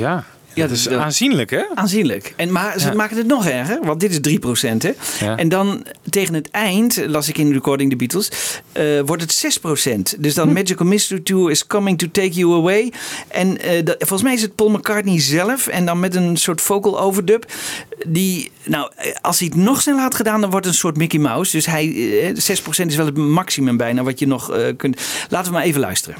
Ja. Ja, dat is dat- aanzienlijk, hè? Aanzienlijk. En, maar ze Ja. maken het nog erger, want dit is 3%. Hè? Ja. En dan tegen het eind, las ik in de recording de Beatles, eh, wordt het 6%. Dus dan Magical Mystery Tour is coming to take you away. En eh, dat, volgens mij is het Paul McCartney zelf en dan met een soort vocal overdub. Die, nou, eh, als hij het nog sneller had gedaan, dan wordt het een soort Mickey Mouse. Dus hij, eh, 6% is wel het maximum bijna wat je nog kunt. Laten we maar even luisteren.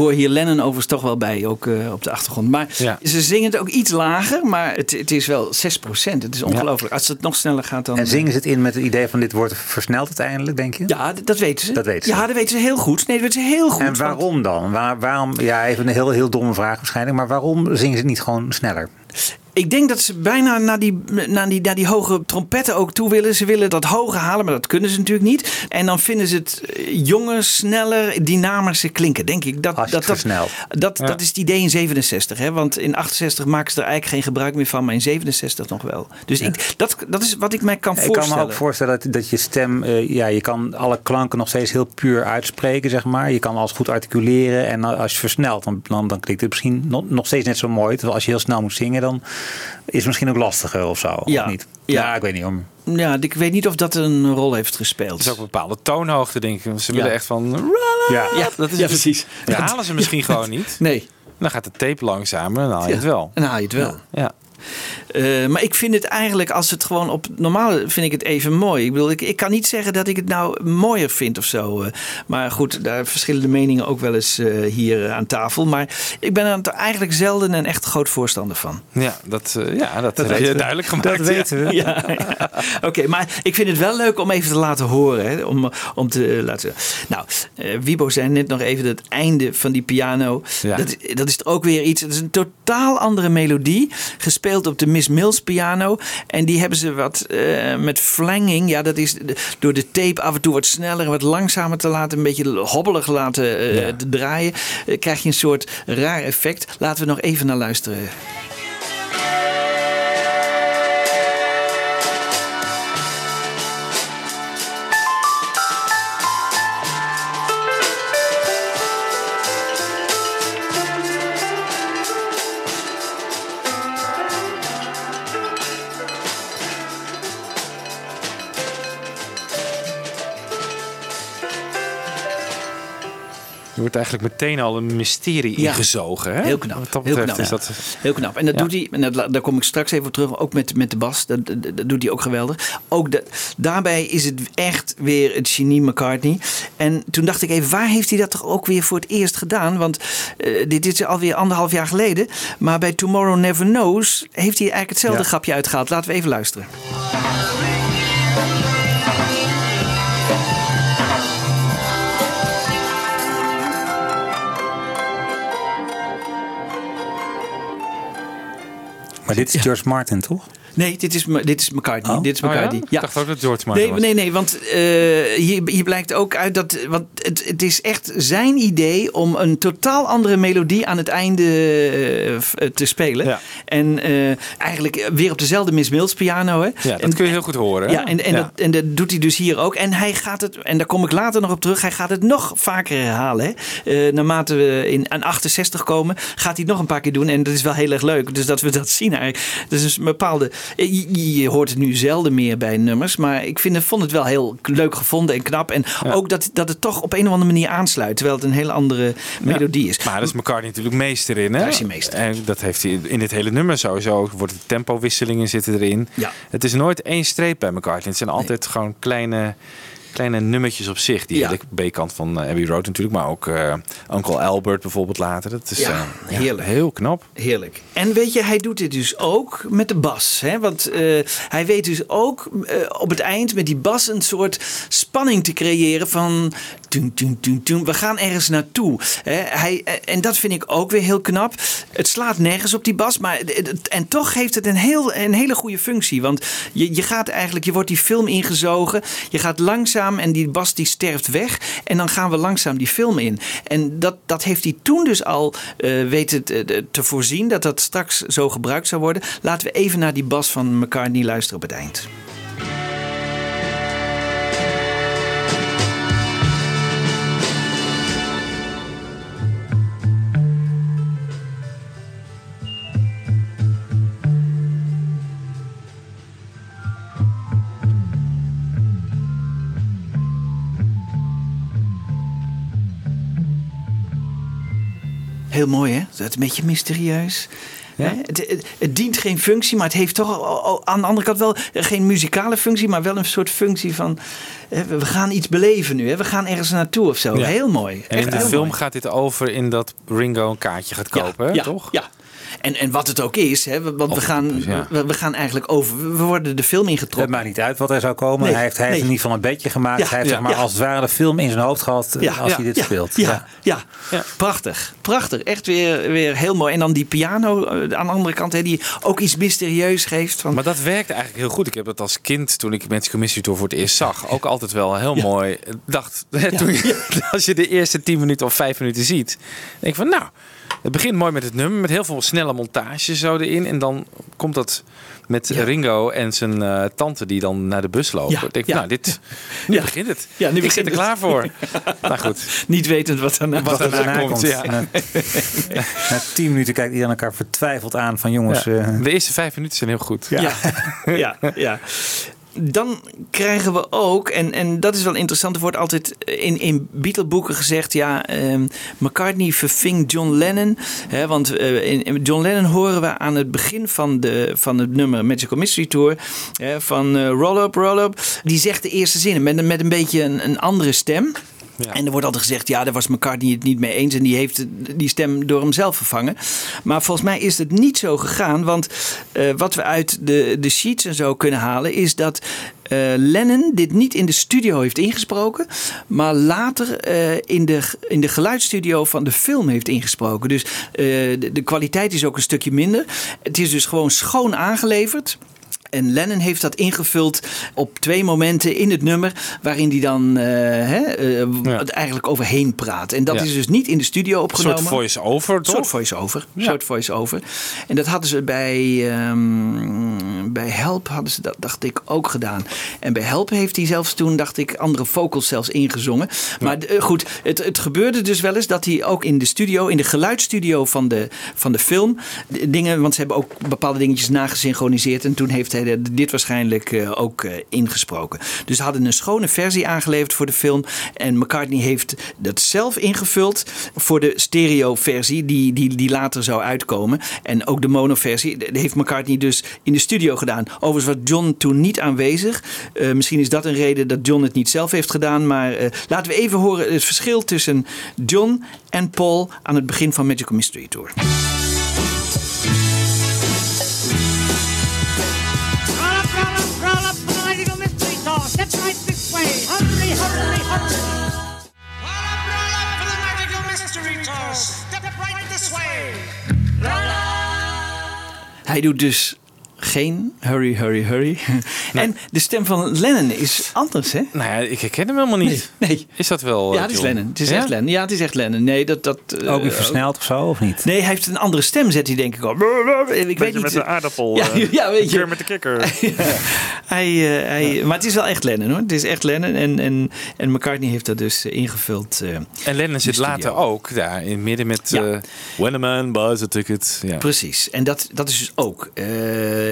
Hoor hier Lennon overigens toch wel bij, ook eh, op de achtergrond. Maar ze zingen het ook iets lager, maar het, het is wel 6%. Het is ongelooflijk. Als het nog sneller gaat dan... En zingen ze het in met het idee van dit wordt versneld uiteindelijk, denk je? Ja, dat weten ze. Dat weten ze. Ja, dat weten ze heel goed. Nee, dat weten ze heel goed. En waarom dan? Waar, waarom, ja, even een heel, heel domme vraag waarschijnlijk, maar waarom zingen ze het niet gewoon sneller? Ik denk dat ze bijna naar die, naar, die, naar die hoge trompetten ook toe willen. Ze willen dat hoge halen, maar dat kunnen ze natuurlijk niet. En dan vinden ze het eh, jonger, sneller, dynamischer klinken, denk ik. Dat, dat, dat, versnelt. dat, Ja. dat is het idee in 67. Hè? Want in 68 maken ze er eigenlijk geen gebruik meer van, maar in 67 nog wel. Dus ik, dat, dat is wat ik mij kan Ik kan voorstellen. me ook voorstellen dat, dat je stem, eh, ja, je kan alle klanken nog steeds heel puur uitspreken, zeg maar. Je kan alles goed articuleren en als je versnelt, dan, dan, dan klinkt het misschien nog, nog steeds net zo mooi. Terwijl als je heel snel moet zingen, dan is misschien ook lastiger of zo. Ja. Of niet? Ja. Ja, ik weet niet hoor. Ja, ik weet niet of dat een rol heeft gespeeld. Het is ook een bepaalde toonhoogte, denk ik. Ze willen Ja. echt van... Ja, ja, dat is ja, precies. Dat Ja. halen ze misschien gewoon niet. Nee. Dan gaat de tape langzamer en dan haal je Ja. het wel. En dan haal je het wel. Ja. Eh, maar ik vind het eigenlijk, als het gewoon op normaal vind ik het even mooi. Ik bedoel, ik, ik kan niet zeggen dat ik het nou mooier vind of zo. eh. maar goed, daar verschillen de meningen ook wel eens eh, hier aan tafel. Maar ik ben er eigenlijk zelden een echt groot voorstander van. Ja, dat, ja, dat, Dat heb je duidelijk gemaakt. Dat weten we. Ja, ja. Oké, maar ik vind het wel leuk om even te laten horen. Hè, om, om te laten. Nou, Wibo zei net nog even dat einde van die piano. Ja. Dat, dat is ook weer iets. Het is een totaal andere melodie. Gespeeld gespeeld op de Miss Mills piano. En die hebben ze wat eh, met flanging. Ja, dat is door de tape af en toe wat sneller en wat langzamer te laten. Een beetje hobbelig laten eh, Ja. draaien. eh, krijg je een soort raar effect. Laten we nog even naar luisteren. Wordt eigenlijk meteen al een mysterie Ja. ingezogen. Hè? Heel knap. Wat dat heel knap. is dat... Heel knap. En dat doet hij, en dat, daar kom ik straks even op terug, ook met, met de bas. Dat, dat, dat doet hij ook geweldig. Ook de, daarbij is het echt weer het genie McCartney. En toen dacht ik even, waar heeft hij dat toch ook weer voor het eerst gedaan? Want eh, dit is alweer anderhalf jaar geleden. Maar bij Tomorrow Never Knows heeft hij eigenlijk hetzelfde grapje uitgehaald. Laten we even luisteren. Maar dit is George Martin, toch? Nee, dit is, dit is McCartney. Oh. Dit is Oh ja? McCartney. Ik dacht ook dat George Martin Nee, was. nee, nee, want eh, hier, hier blijkt ook uit dat. Want het, het is echt zijn idee om een totaal andere melodie aan het einde eh, te spelen. Ja. En eh, eigenlijk weer op dezelfde Miss Mills piano. Hè? Ja, dat en, kun je heel goed horen. hè? ja, en, en, Ja. Dat, en dat doet hij dus hier ook. En hij gaat het, en daar kom ik later nog op terug, hij gaat het nog vaker herhalen. Hè? Naarmate we in, aan 68 komen, gaat hij het nog een paar keer doen. En dat is wel heel erg leuk. Dus dat we dat zien eigenlijk. Dus is een bepaalde. Eh, Je, je hoort het nu zelden meer bij nummers. Maar ik vind, vond het wel heel leuk gevonden en knap. En ook dat, dat het toch op een of andere manier aansluit. Terwijl het een hele andere melodie is. Maar daar is McCartney natuurlijk meester in. Hè? Daar is hij meester. En dat heeft hij in dit hele nummer sowieso. Wordt tempowisselingen zitten erin. Ja. Het is nooit één streep bij McCartney. Het zijn altijd gewoon kleine, kleine nummertjes op zich. Die Ja. B-kant van eh, Abbey Road natuurlijk. Maar ook eh, Uncle Albert bijvoorbeeld later. Dat is Ja, eh, heerlijk. heel knap. Heerlijk. En weet je, hij doet dit dus ook met de bas. Hè? Want hij weet dus ook op het eind met die bas een soort spanning te creëren van... Toen, toen, toen. We gaan ergens naartoe. Hè? Hij, en dat vind ik ook weer heel knap. Het slaat nergens op die bas. Maar, en toch heeft het een, heel, een hele goede functie. Want je, je gaat eigenlijk, je wordt die film ingezogen. Je gaat langzaam en die bas die sterft weg. En dan gaan we langzaam die film in. En dat, dat heeft hij toen dus al eh, weten te, te voorzien. Dat dat straks zo gebruikt zou worden. Laten we even naar die bas van McCartney luisteren op het eind. Heel mooi, hè? Dat is een beetje mysterieus. Hè? Het, het, het dient geen functie, maar het heeft toch aan de andere kant wel geen muzikale functie, maar wel een soort functie van hè, we gaan iets beleven nu. Hè? We gaan ergens naartoe of zo. Ja. Heel mooi. En Echt in de film mooi. gaat dit over in dat Ringo een kaartje gaat kopen, hè, ja, toch? Ja. En, en wat het ook is, hè, want we gaan, ja. we, we gaan eigenlijk over. We worden de film Het ingetrokken. maakt niet uit wat er zou komen. Nee, hij heeft, hij heeft nee. in ieder geval een bedje gemaakt. Ja, hij heeft ja, zeg maar, ja. als het ware de film in zijn hoofd gehad eh, als hij dit ja, speelt. Ja, ja. prachtig. Prachtig. Echt weer, weer heel mooi. En dan die piano eh, aan de andere kant, hè, die ook iets mysterieus geeft. Van, Maar dat werkte eigenlijk heel goed. Ik heb dat als kind, toen ik Magic Mystery Tour voor het eerst zag, ook altijd wel heel mooi. Dacht, toen je, als je de eerste 10 minuten of 5 minuten ziet, denk ik van nou, het begint mooi met het nummer, met heel veel snelle montage zo erin. En dan komt dat met Ringo en zijn eh, tante die dan naar de bus lopen. Ja, Ik denk, ja. nou, dit, nu Ja. begint het. Ja, nu ik begint zit er het. klaar voor. nou goed. Niet wetend wat daarna, Wat er daarna komt, ja. Na, na tien minuten kijkt iedereen elkaar vertwijfeld aan van jongens... Ja. eh, De eerste vijf minuten zijn heel goed. Ja, ja, ja. Dan krijgen we ook, en, en dat is wel interessant, er wordt altijd in, in Beatle-boeken gezegd, ja, ehm, McCartney verving John Lennon. Hè, want eh, in, John Lennon horen we aan het begin van, de, van het nummer Magical Mystery Tour, hè, van eh, Roll Up, Roll Up, die zegt de eerste zinnen met, met een beetje een, een andere stem. En er wordt altijd gezegd, ja, daar was McCartney het niet mee eens. En die heeft die stem door hemzelf vervangen. Maar volgens mij is het niet zo gegaan. Want eh, wat we uit de, de sheets en zo kunnen halen, is dat eh, Lennon dit niet in de studio heeft ingesproken, maar later eh, in, de, in de geluidsstudio van de film heeft ingesproken. Dus de kwaliteit is ook een stukje minder. Het is dus gewoon schoon aangeleverd. En Lennon heeft dat ingevuld op twee momenten in het nummer. waarin hij dan hè, het eigenlijk overheen praat. En dat Ja. is dus niet in de studio Een opgenomen. soort voice-over, Een toch? soort voice-over. Ja. soort voice-over. En dat hadden ze bij, ehm, bij Help, hadden ze dat, dacht ik, ook gedaan. En bij Help heeft hij zelfs toen, dacht ik, andere vocals zelfs ingezongen. Maar eh, goed, het, het gebeurde dus wel eens dat hij ook in de studio, in de geluidsstudio van de, van de film, dingen, want ze hebben ook bepaalde dingetjes nagesynchroniseerd. En toen heeft hij de- dit waarschijnlijk eh, ook eh, ingesproken. Dus ze hadden een schone versie aangeleverd voor de film. En McCartney heeft dat zelf ingevuld voor de stereo-versie die, die, die later zou uitkomen. En ook de mono-versie heeft McCartney dus in de studio gedaan. Overigens was John toen niet aanwezig. Eh, misschien is dat een reden dat John het niet zelf heeft gedaan. Maar eh, laten we even horen het verschil tussen John en Paul aan het begin van Magical Mystery Tour. Hij doet dus geen hurry, hurry, hurry. En de stem van Lennon is anders, hè? Nou ja, ik herken hem helemaal niet. Nee. Is dat wel... Ja, eh, het is? Lennon. Het is Ja? echt Lennon. Ja, het is echt Lennon. Nee, dat... dat eh, Ook weer versneld of zo, of niet? Nee, hij heeft een andere stem, zet hij denk ik al. Ik weet niet. met de aardappel. Ja, eh, ja, weet je. Met de kikker. Hij, eh, hij, maar het is wel echt Lennon hoor. Het is echt Lennon. En, en, en McCartney heeft dat dus eh, ingevuld. eh, En Lennon zit later ook daar in het midden met Ja. eh, When a man buys a ticket. Ja. Precies. En dat, dat is dus ook eh,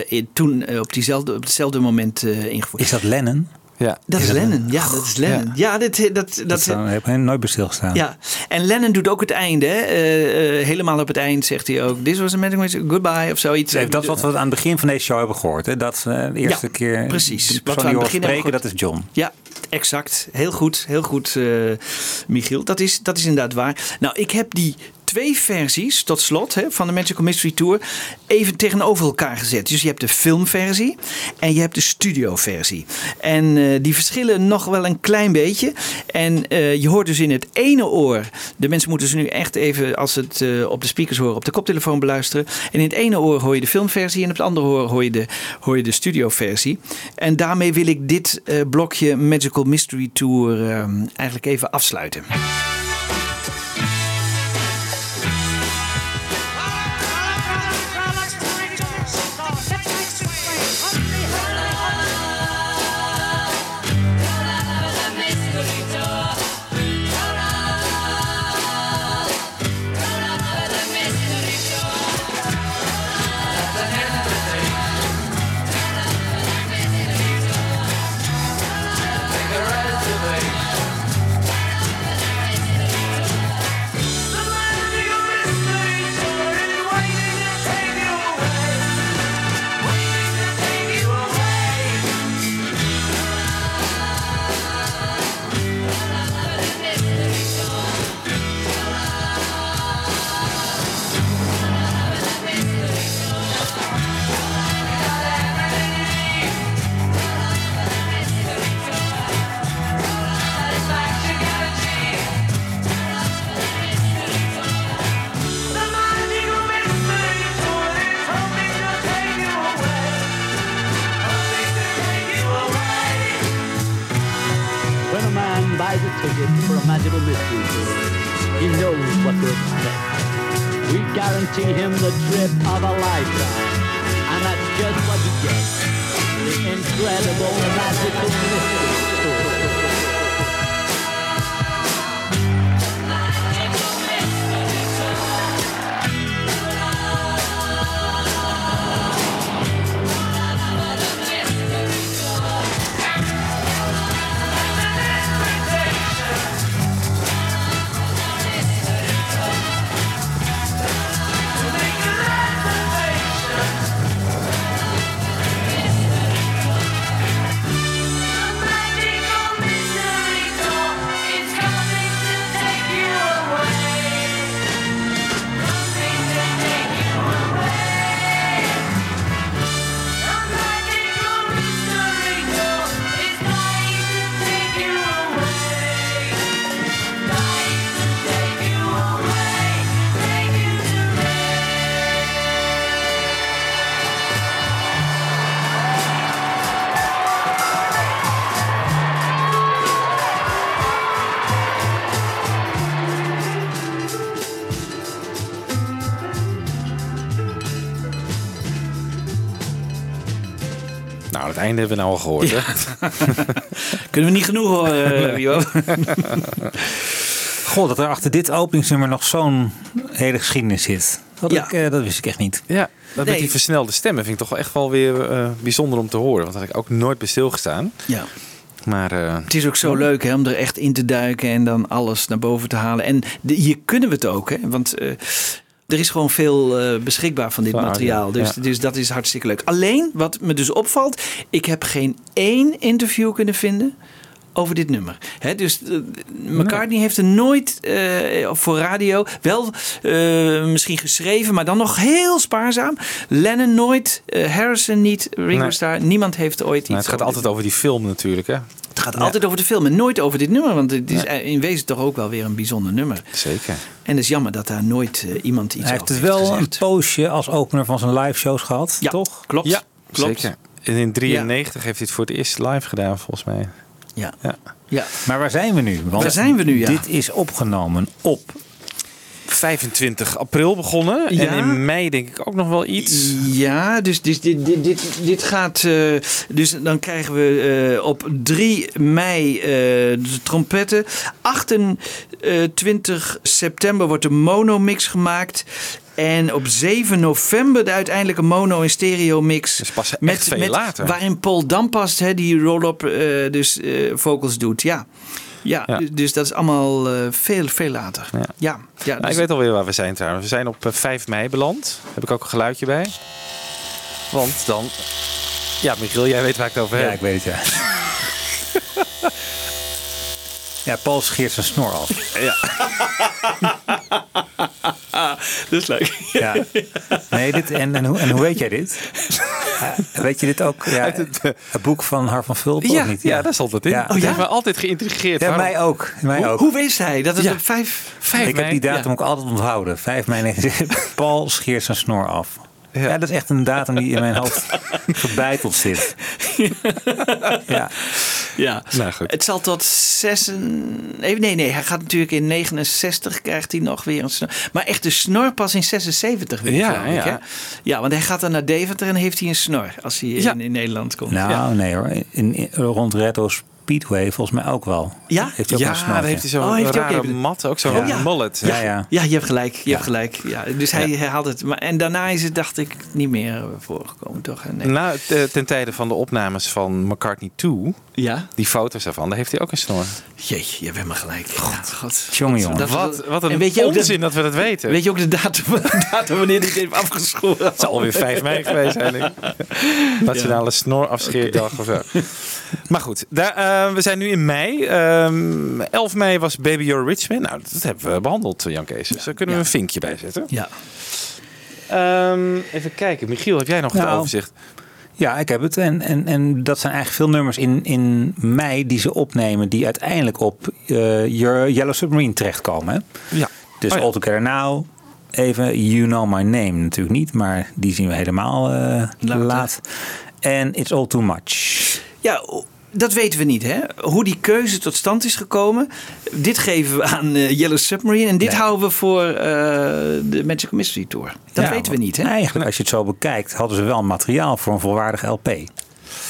in- toen eh, op, diezelfde, op hetzelfde moment eh, ingevoerd. Is dat Lennon? Ja. Dat is Lennon. Ja, dat is Lennon. Ja, dit, dat, dat, Dat, heb ik nooit bij stilgestaan. Ja, en Lennon doet ook het einde. Hè? Eh, eh, helemaal op het eind zegt hij ook: This was a magic goodbye of zoiets. Dat is wat we aan het begin van deze show hebben gehoord. Hè? Dat eh, de eerste Ja, keer. precies. Wat we aan het begin hebben spreken, dat is John. Ja, exact. Heel goed, heel goed, eh, Michiel. Dat is, dat is inderdaad waar. Nou, ik heb die twee versies tot slot hè, van de Magical Mystery Tour even tegenover elkaar gezet. Dus je hebt de filmversie en je hebt de studioversie. En eh, die verschillen nog wel een klein beetje. En eh, je hoort dus in het ene oor, de mensen moeten ze nu echt even, als ze het eh, op de speakers horen, op de koptelefoon beluisteren. En in het ene oor hoor je de filmversie en op het andere oor hoor je de, hoor je de studioversie. En daarmee wil ik dit blokje Magical Mystery Tour eigenlijk even afsluiten. Einde hebben we nou al gehoord. Hè? Kunnen we niet genoeg horen, uh, Jo? Goh, dat er achter dit openingsnummer nog zo'n hele geschiedenis zit. Dat, Ja. ik, eh, dat wist ik echt niet. Ja, dat Nee. met die versnelde stemmen vind ik toch wel echt wel weer eh, bijzonder om te horen. Want daar had ik ook nooit bij stilgestaan. Ja. Maar eh, Het is ook zo leuk hè, om er echt in te duiken en dan alles naar boven te halen. En de, hier kunnen we het ook, hè? want eh, er is gewoon veel eh, beschikbaar van dit materiaal. Dus, ja. dus dat is hartstikke leuk. Alleen, wat me dus opvalt, ik heb geen één interview kunnen vinden over dit nummer. Hè, dus eh, McCartney heeft er nooit eh, voor radio, wel misschien geschreven, maar dan nog heel spaarzaam. Lennon nooit, Harrison niet, Ringo Nee. Starr, niemand heeft ooit iets het gaat altijd over die film natuurlijk. Hè? Het gaat altijd over de film en nooit over dit nummer. Want het is in wezen toch ook wel weer een bijzonder nummer. Zeker. En het is jammer dat daar nooit eh, iemand iets Hij heeft over het wel gezegd. een poosje als opener van zijn live shows gehad, Ja, toch? klopt. Ja, klopt. Zeker. En in 93 heeft hij het voor het eerst live gedaan, volgens mij. Ja. ja. ja. Maar waar zijn we nu? Want Waar zijn we nu, ja? Dit is opgenomen op 25 april begonnen. Ja. En in mei denk ik ook nog wel iets. Ja, dus dit, dit, dit, dit, dit gaat. eh, dus dan krijgen we eh, op 3 mei eh, de trompetten. 28 september wordt de monomix gemaakt. En op 7 november de uiteindelijke mono- en stereo-mix. Dus pas echt veel later. Waarin Paul Dampast hè, die roll-up dus vocals doet. Ja. Ja, Ja. dus dat is allemaal eh, veel, veel later. Ja, ja. Nou, dus- ik weet alweer waar we zijn trouwens. We zijn op eh, 5 mei beland. Heb ik ook een geluidje bij. Want dan... Ja, Michiel, jij weet waar ik het over Ja, heb. ik weet het, ja. ja, Paul scheert zijn snor af. Ja. dat is leuk. Ja. Nee, dit, en, en, hoe, en hoe weet jij dit? Ja, weet je dit ook? Ja, Uit het, eh, het boek van Har van Vulpen Ja, of niet? ja, daar stond het in. Ja. Oh, Dat heeft me altijd geïntrigeerd. Ja, mij ook. Mij Hoe, ook. hoe wist hij dat het Ja. op 5, 5 ik mei. heb die datum Ja. ook altijd onthouden. 5 mei 1970. Paul scheert zijn snor af. Ja. dat is echt een datum die in mijn hoofd gebeiteld zit. Ja. Ja, Nou, goed. het zal tot 6. Nee, nee, nee, hij gaat natuurlijk in 69 krijgt hij nog weer een snor. Maar echt de snor pas in 76 weer. Ja, ik, ja. ja, want hij gaat dan naar Deventer en heeft hij een snor als hij Ja. in, in Nederland komt. Nou, ja. nee hoor. In, in- rond Retro Speedway volgens mij ook wel. Ja? Heeft hij ook Ja, een snortje. daar heeft hij zo'n Oh, heeft hij ook even- mat. Ook zo'n ja. mullet. Ja, ja. Ja, je hebt gelijk. Je Ja. hebt gelijk. Ja, dus hij herhaalt het. Maar, en daarna is het, dacht ik, niet meer eh, voorgekomen, toch? Nee. Nou, ten tijde van de opnames van McCartney 2, Ja? die foto's daarvan, daar heeft hij ook een snor. Jeetje, je hebt helemaal gelijk. God, God. Jongen, jongen. Dat- Wat, wat een en weet je ook onzin dat, we dat weten. Weet je ook de datum, datum wanneer dit heeft afgeschoren? Het zal alweer 5 mei geweest zijn. Nationale snorafscheerdag of zo. Maar goed, daar, eh, we zijn nu in mei. Ehm 11 mei was Baby You're a Rich Man. Nou, dat hebben we behandeld, Jan Kees. Dus daar kunnen we een vinkje bij zetten. Ja. Ehm, even kijken. Michiel, heb jij nog het Nou, overzicht? Ja, ik heb het. En, en, en dat zijn eigenlijk veel nummers in, in mei die ze opnemen... die uiteindelijk op eh Your Yellow Submarine terechtkomen. Hè? Ja. Dus Oh ja. All Together Now, even You Know My Name natuurlijk niet... maar die zien we helemaal eh, Later. laat. En It's All Too Much. Ja, dat weten we niet, hè? Hoe die keuze tot stand is gekomen. Dit geven we aan eh, Yellow Submarine. En dit Nee. houden we voor eh, de Magical Mystery Tour. Dat Ja, weten we niet, hè? Eigenlijk, als je het zo bekijkt, hadden ze wel materiaal voor een volwaardige LP.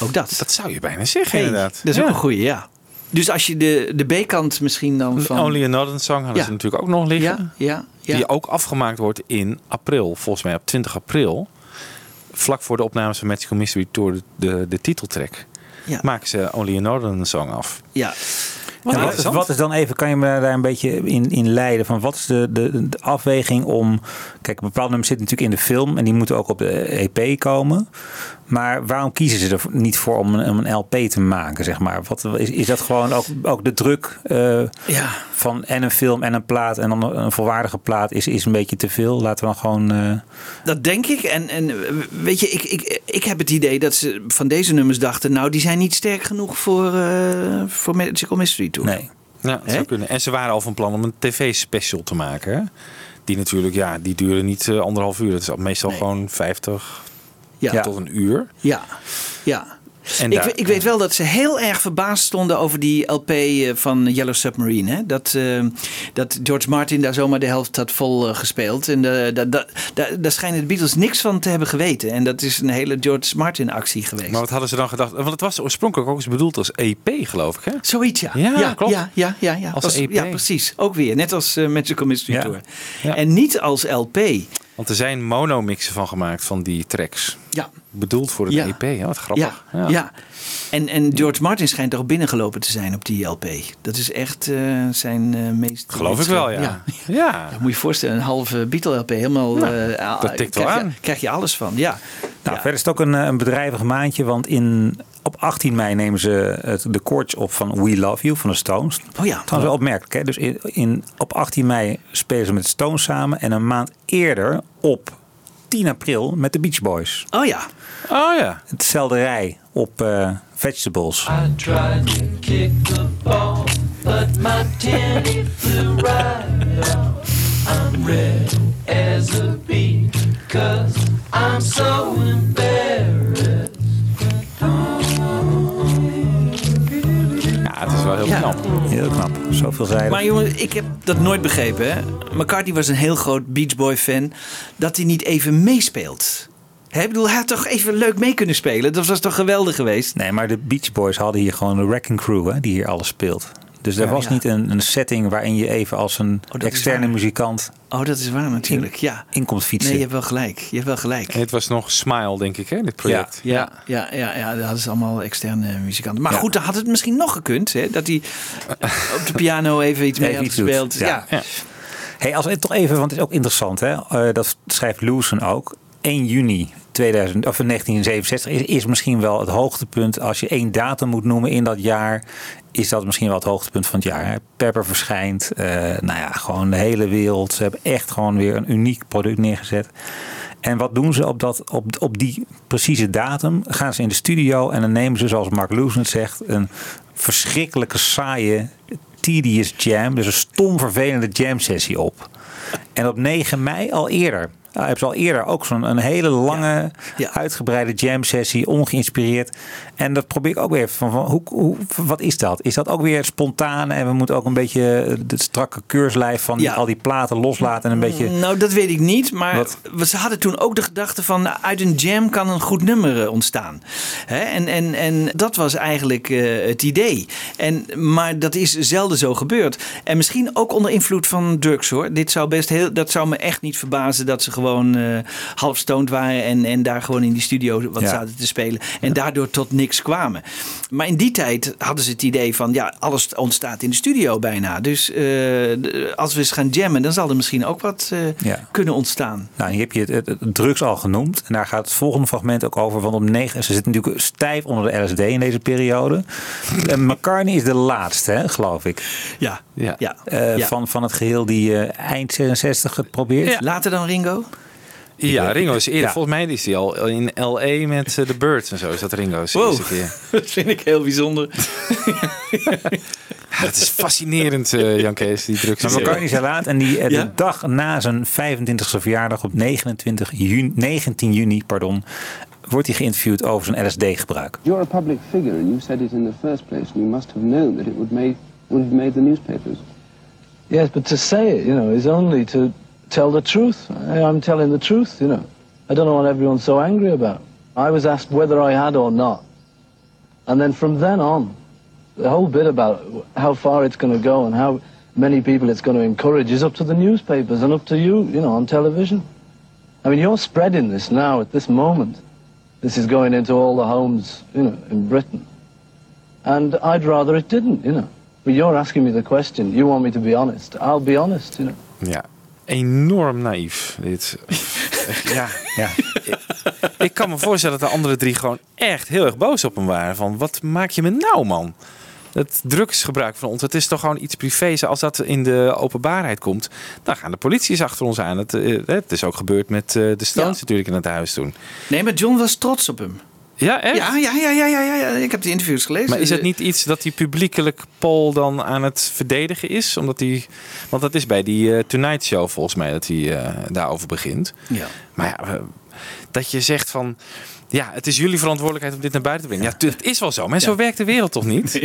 Ook dat. Dat zou je bijna zeggen, Hey, inderdaad. Dat is Ja. ook een goeie, ja. Dus als je de, de B-kant misschien dan van... Only Another Song hadden Ja. ze natuurlijk ook nog liggen. Ja, ja, ja. Die ook afgemaakt wordt in april. Volgens mij op 20 april. Vlak voor de opnames van Magical Mystery Tour, de, de, de titeltrack. Ja. Maken ze Only Another Song af. ja. Wat Ja, wat, is, wat is dan even, kan je me daar een beetje in, in leiden van wat is de, de, de afweging om. Kijk, bepaalde nummers zitten natuurlijk in de film en die moeten ook op de EP komen. Maar waarom kiezen ze er niet voor om een, om een LP te maken, zeg maar? Wat, is, is dat gewoon ook, ook de druk eh, Ja. van en een film en een plaat en dan een volwaardige plaat is, is een beetje te veel? Laten we dan gewoon. eh, Dat denk ik. En, en weet je, ik, ik, ik heb het idee dat ze van deze nummers dachten... nou, die zijn niet sterk genoeg voor, eh voor Magical Mystery Tour. nee. Ja, dat Hè? zou kunnen. En ze waren al van plan om een tv-special te maken. hè? Die natuurlijk, ja, die duren niet anderhalf uur. Dat is meestal Nee. gewoon 50 Ja. tot een uur. Ja, ja. En ik, ik weet wel dat ze heel erg verbaasd stonden over die LP eh, van Yellow Submarine. Hè? Dat, eh, dat George Martin daar zomaar de helft had vol eh, gespeeld. En eh, da- da- da- daar schijnen de Beatles niks van te hebben geweten. En dat is een hele George Martin actie geweest. Maar wat hadden ze dan gedacht? Want het was oorspronkelijk ook eens bedoeld als EP, geloof ik, hè? Zoiets, ja. Ja, klopt. Ja, ja, ja, ja. Als EP. Ja, precies. Ook weer. Net als Magical Mystery Ja. Tour. En niet als LP. Want er zijn monomixen van gemaakt van die tracks. Ja. Bedoeld voor het Ja. EP. Ja, wat grappig. Ja, ja. En, en George Martin schijnt er ook binnengelopen te zijn op die LP. Dat is echt eh, zijn eh, meest... Geloof ik wel, ja. ja. Ja. moet je je voorstellen, een halve Beatle-LP. Helemaal... Eh, dat tikt wel krijg je-. Krijg je alles van, ja. Nou, verder is het ook een, een bedrijvig maandje, want in, op 18 mei nemen ze het, de koorts op van We Love You van de Stones. Oh ja. Trouwens wel opmerkelijk, hè? Dus in, in, op 18 mei spelen ze met de Stones samen en een maand eerder op 10 april met de Beach Boys. Oh ja. Oh ja. Hetzelfde rij op eh, Vegetables. I tried to kick the ball, but my flew right. I'm red as a beet, cause I'm so embarrassed. Wel heel Ja. knap. Heel knap. Zoveel zijden. Maar jongen, ik heb dat nooit begrepen. Hè? McCartney was een heel groot Beach Boy fan. Dat hij niet even meespeelt. Hè, ik bedoel, hij had toch even leuk mee kunnen spelen. Dat was toch geweldig geweest? Nee, maar de Beach Boys hadden hier gewoon de Wrecking Crew hè, die hier alles speelt. Dus er Ja, was ja. niet een, een setting waarin je even als een is externe muzikant Oh, dat is waar natuurlijk. Ja. in komt fietsen. Nee, je hebt wel gelijk. Je hebt wel gelijk. En het was nog Smile, denk ik, hè, dit project. Ja, ja, ja, ja, dat hadden ze allemaal externe muzikanten. Maar Ja. goed, dan had het misschien nog gekund. Hè? Dat hij eh, op de piano even iets mee Even had iets doet. gespeeld. Ja. Ja. Hey, als we toch even, want het is ook interessant, hè? eh, dat schrijft Lewison ook. 1 juni 2000, of 1967 is, is misschien wel het hoogtepunt. Als je één datum moet noemen in dat jaar, is dat misschien wel het hoogtepunt van het jaar. Pepper verschijnt. eh, nou ja, gewoon de hele wereld. Ze hebben echt gewoon weer een uniek product neergezet. En wat doen ze op, dat, op, op die precieze datum? Gaan ze in de studio en dan nemen ze, zoals Mark Lewison het zegt, een verschrikkelijke saaie, tedious jam. Dus een stom vervelende jam sessie op. En op 9 mei al eerder. Nou, hebben ze al eerder ook zo'n een hele lange, uitgebreide jam sessie, ongeïnspireerd. En dat probeer ik ook weer even van, van hoe, hoe, wat is dat? Is dat ook weer spontaan en we moeten ook een beetje het strakke keurslijf van Ja. al die platen loslaten en een beetje. Nou, dat weet ik niet. Maar Wat? ze hadden toen ook de gedachte van... nou, uit een jam kan een goed nummer eh, ontstaan. Hè? En, en, en dat was eigenlijk eh, het idee. En, maar dat is zelden zo gebeurd. En misschien ook onder invloed van drugs hoor. Dit zou best heel, dat zou me echt niet verbazen... dat ze gewoon eh half stoned waren... En, en daar gewoon in die studio wat Ja. zaten te spelen. En daardoor tot niks kwamen. Maar in die tijd hadden ze het idee van... ja, alles ontstaat in de studio bijna. Dus eh, als we eens gaan jammen... dan zal er misschien ook wat eh, Ja. kunnen ontstaan. Nou, hier heb je het, het- het drugs al genoemd. En daar gaat het volgende fragment ook over. Want om negen, ze zitten natuurlijk stijf onder de LSD in deze periode. En McCartney is de laatste, hè, geloof ik. Ja, ja. ja. Eh, Ja. van, van het geheel die eh, eind 66 het probeert. Later dan Ringo? Ja, Ringo is eerder. Ja. Volgens mij is hij al in L.A. met eh, de Birds en zo. Is dat Ringo's Wow. eerste keer. Dat vind ik heel bijzonder. Ja, het is fascinerend, eh, Jan Kees, die drugs. Maar McCartney is laat en die, eh, Ja? de dag na zijn 25e verjaardag op 29 juni, 19 juni pardon, wordt hij geïnterviewd over zijn LSD-gebruik. You're a public figure, and you said it in the first place, and you must have known that it would, made, would have made the newspapers. Yes, but to say it, you know, is only to tell the truth. I- I'm telling the truth, you know. I don't know what everyone's so angry about. I was asked whether I had or not. And then from then on, the whole bit about how far it's going to go and how many people it's going to encourage is up to the newspapers and up to you, you know, on television. I mean, you're spreading this now at this moment. This is going into all the homes, you know, in Britain. And I'd rather it didn't, you know. But you're asking me the question. You want me to be honest. I'll be honest, you know. Ja, enorm naïef. Dit. Echt, ja, ja. Ik, ik kan me voorstellen dat de andere drie gewoon echt heel erg boos op hem waren. Van, wat maak je me nou, man? Het drugsgebruik van ons, het is toch gewoon iets privés. Als dat in de openbaarheid komt, dan gaan de polities achter ons aan. Het, eh, het is ook gebeurd met eh, de Stones natuurlijk in het huis toen. Nee, maar John was trots op hem. Ja, echt? Ja, ja, ja, ja, ja, ja. Ik heb die interviews gelezen. Maar is het niet iets dat hij publiekelijk Paul dan aan het verdedigen is? Omdat hij, want dat is bij die eh, Tonight Show volgens mij dat hij eh, daarover begint. Ja. Maar ja, dat je zegt van... ja, het is jullie verantwoordelijkheid om dit naar buiten te brengen. Ja, het is wel zo, maar zo werkt de wereld toch niet?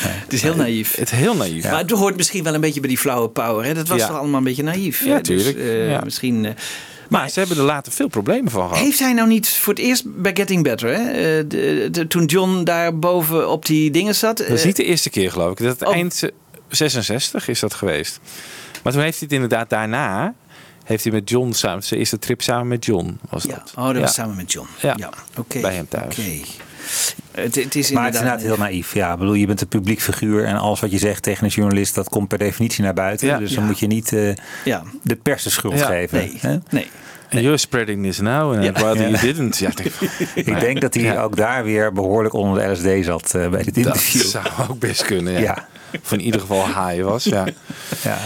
Het is heel naïef. Het is heel naïef. Maar het hoort misschien wel een beetje bij die flauwe power. Hè? Dat was toch allemaal een beetje naïef. Ja, hè? Dus, eh, Ja. Misschien... Maar ze hebben er later veel problemen van gehad. Heeft hij nou niet voor het eerst bij Getting Better, hè? eh, de- de- toen John daar boven op die dingen zat? Dat is eh, niet de eerste keer, geloof ik. Dat Oh. eind eh, 66 is dat geweest. Maar toen heeft hij het inderdaad daarna... heeft hij met John samen... zijn eerste trip samen met John was dat. Oh, dat Ja. was samen met John. Ja, oké. bij hem thuis. Oké. Het, het is Maar het is inderdaad... heel naïef. Ja, ik bedoel, je bent een publiek figuur en alles wat je zegt tegen een journalist, dat komt per definitie naar buiten. Ja. Dus dan Ja. moet je niet eh, Ja. de pers de schuld Ja. geven. Nee. hè? Nee. And you're spreading this now and rather you didn't. Ja, ik denk, Ik denk dat hij Ja. ook daar weer behoorlijk onder de LSD zat eh, bij dit dat interview. zou ook best kunnen, ja. Ja. Of in ieder geval high was, ja. Ja.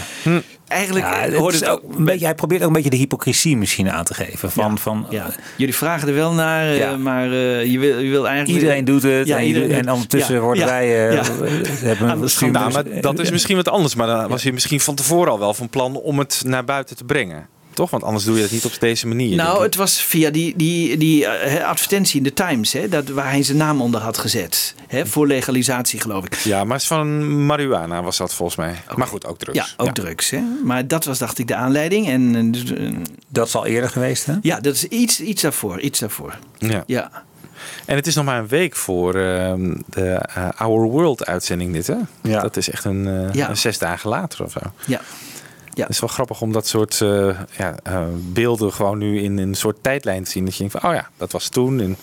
Eigenlijk Ja, eh, het hoort het ook... een beetje, hij probeert ook een beetje de hypocrisie misschien aan te geven. Van, van, Ja. Jullie vragen er wel naar, eh, maar eh, je, wil, je wil eigenlijk... Iedereen doet het Ja, en, iedereen en ondertussen Ja, worden ja, wij... eh, ja. hebben een. Nou, maar dat is misschien wat anders. Maar dan was hij misschien van tevoren al wel van plan om het naar buiten te brengen. Toch? Want anders doe je het niet op deze manier. Nou, het was via die, die, die eh, advertentie in de Times, hè, dat, waar hij zijn naam onder had gezet. Hè, voor legalisatie, geloof ik. Ja, maar het is van marihuana was dat volgens mij. Maar goed, ook drugs. Ja, ook drugs. Hè? Maar dat was, dacht ik, de aanleiding. En, eh, dus, eh, Dat is al eerder geweest, hè? ja, dat is iets, iets daarvoor. Iets daarvoor. Ja. Ja. En het is nog maar een week voor ehm, de Our World uitzending dit, hè? Ja. Dat is echt een, Ja. een zes dagen later of zo. Ja. Ja. Het is wel grappig om dat soort eh, ja, eh, beelden gewoon nu in een soort tijdlijn te zien. Dat je denkt van, oh ja, dat was toen. En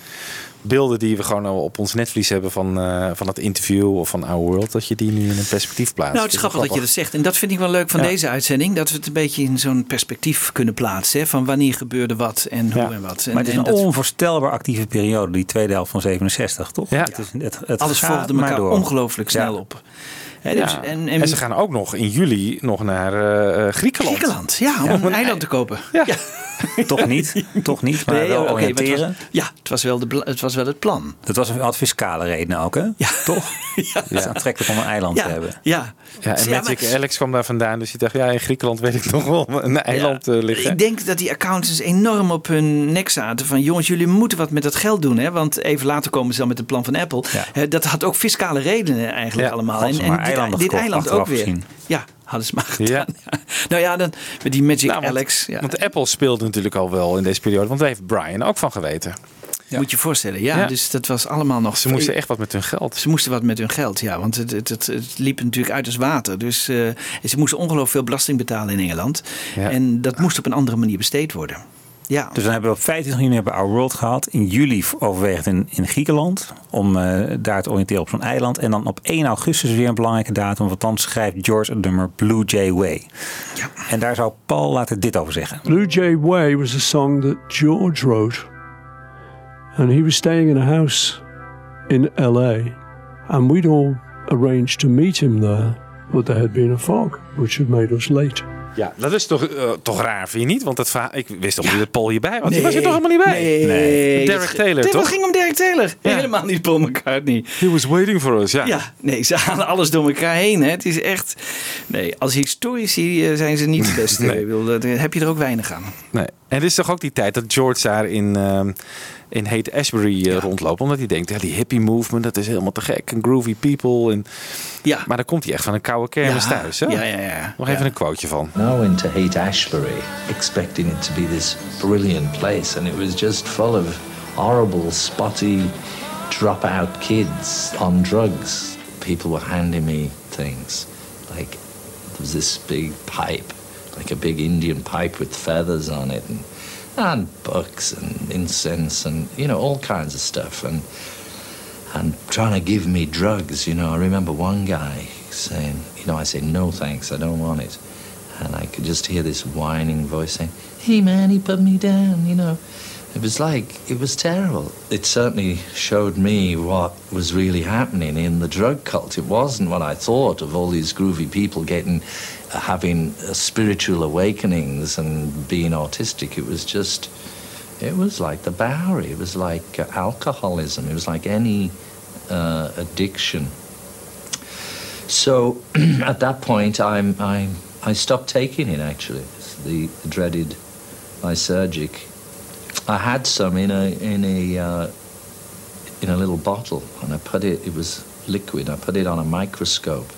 beelden die we gewoon al op ons netvlies hebben van, eh, van dat interview of van Our World. Dat je die nu in een perspectief plaatst. Nou, het is grappig dat je dat zegt. En dat vind ik wel leuk van Ja. deze uitzending. Dat we het een beetje in zo'n perspectief kunnen plaatsen. Hè? Van wanneer gebeurde wat en hoe Ja. en wat. En, Maar het is en een dat- onvoorstelbaar actieve periode, die tweede helft van 67, toch? Ja. Het is, het, het alles volgde maar elkaar ongelooflijk snel Ja. op. Dus- Ja. en, En, ze gaan ook nog in juli nog naar eh, eh, Griekenland. Griekenland, ja, om Ja. een eiland te kopen. Ja. Toch niet, toch niet, maar Nee, wel maar het was- ja, het was, wel de, het was wel het plan. Dat was had fiscale reden ook, hè? Ja. Toch? Het is aantrekkelijk om een eiland Ja, te hebben. ja. Ja, en Ja, Magic maar- Alex kwam daar vandaan. Dus die dacht, ja, in Griekenland weet ik nog wel een eiland eh, liggen. Ik denk dat die accountants enorm op hun nek zaten. Van jongens, jullie moeten wat met dat geld doen. Hè? Want even later komen ze dan met het plan van Apple. Hè, dat had ook fiscale redenen eigenlijk Ja, allemaal. ze maar dit, dit eiland ook weer. gezien. Ja, hadden ze maar gedaan. Ja. Ja. Nou ja, dan met die Magic Nou, want- Alex. Ja. Want Apple speelde natuurlijk al wel in deze periode. Want daar heeft Brian ook van geweten. Moet je je voorstellen. Ja, Ja. dus dat was allemaal nog... Ze moesten echt wat met hun geld. Ze moesten wat met hun geld, ja. Want het, het, het, het liep natuurlijk uit als water. Dus eh, ze moesten ongelooflijk veel belasting betalen in Engeland. Ja. En dat moest op een andere manier besteed worden. Ja, Dus dan hebben we op 25 juni hebben we Our World gehad. In juli overweegt in, in Griekenland. Om eh, daar te oriënteren op zo'n eiland. En dan op 1 augustus weer een belangrijke datum. Want dan schrijft George het nummer Blue Jay Way. En daar zou Paul later dit over zeggen. Blue Jay Way was a song that George wrote, and he was staying in a house in LA, and we'd all arranged to meet him there, but there had been a fog, which had made us late. Ja, dat is toch, eh, toch raar, vind je niet? Want het ik wist toch niet dat Paul hierbij was. Die was er toch helemaal niet bij? Nee. Derek Taylor, Dit toch? ging om Derek Taylor. Ja. Helemaal niet Paul McCartney. He was waiting for us, ja. Ja, nee, ze halen alles door elkaar heen. Hè. Het is echt... Nee, als historici eh, zijn ze niet de beste. Nee. Ik bedoel, Daar heb je er ook weinig aan. Nee. En het is toch ook die tijd dat George daar in, ehm in Hate Ashbury eh, rondloopt. Omdat hij denkt, ja, die hippie movement, dat is helemaal te gek. En groovy people. En... Ja. Maar dan komt hij echt van een koude kermis Ja. thuis. Hè? Ja, ja, ja. Nog even een quoteje van. I went to Haight Ashbury expecting it to be this brilliant place, and it was just full of horrible, spotty, drop-out kids on drugs. People were handing me things like this big pipe, like a big Indian pipe with feathers on it, and, and books and incense and you know all kinds of stuff, and and trying to give me drugs. You know, I remember one guy saying, you know, I say no thanks, I don't want it. And I could just hear this whining voice saying, Hey man, he put me down, you know. It was like, it was terrible. It certainly showed me what was really happening in the drug cult. It wasn't what I thought of all these groovy people getting, uh, having uh, spiritual awakenings and being autistic. It was just, it was like the Bowery. It was like uh, alcoholism. It was like any uh, addiction. So at that point, I'm, I'm, I stopped taking it actually, the, the dreaded lysergic. I had some in a in a uh, in a little bottle, and I put it. It was liquid. I put it on a microscope,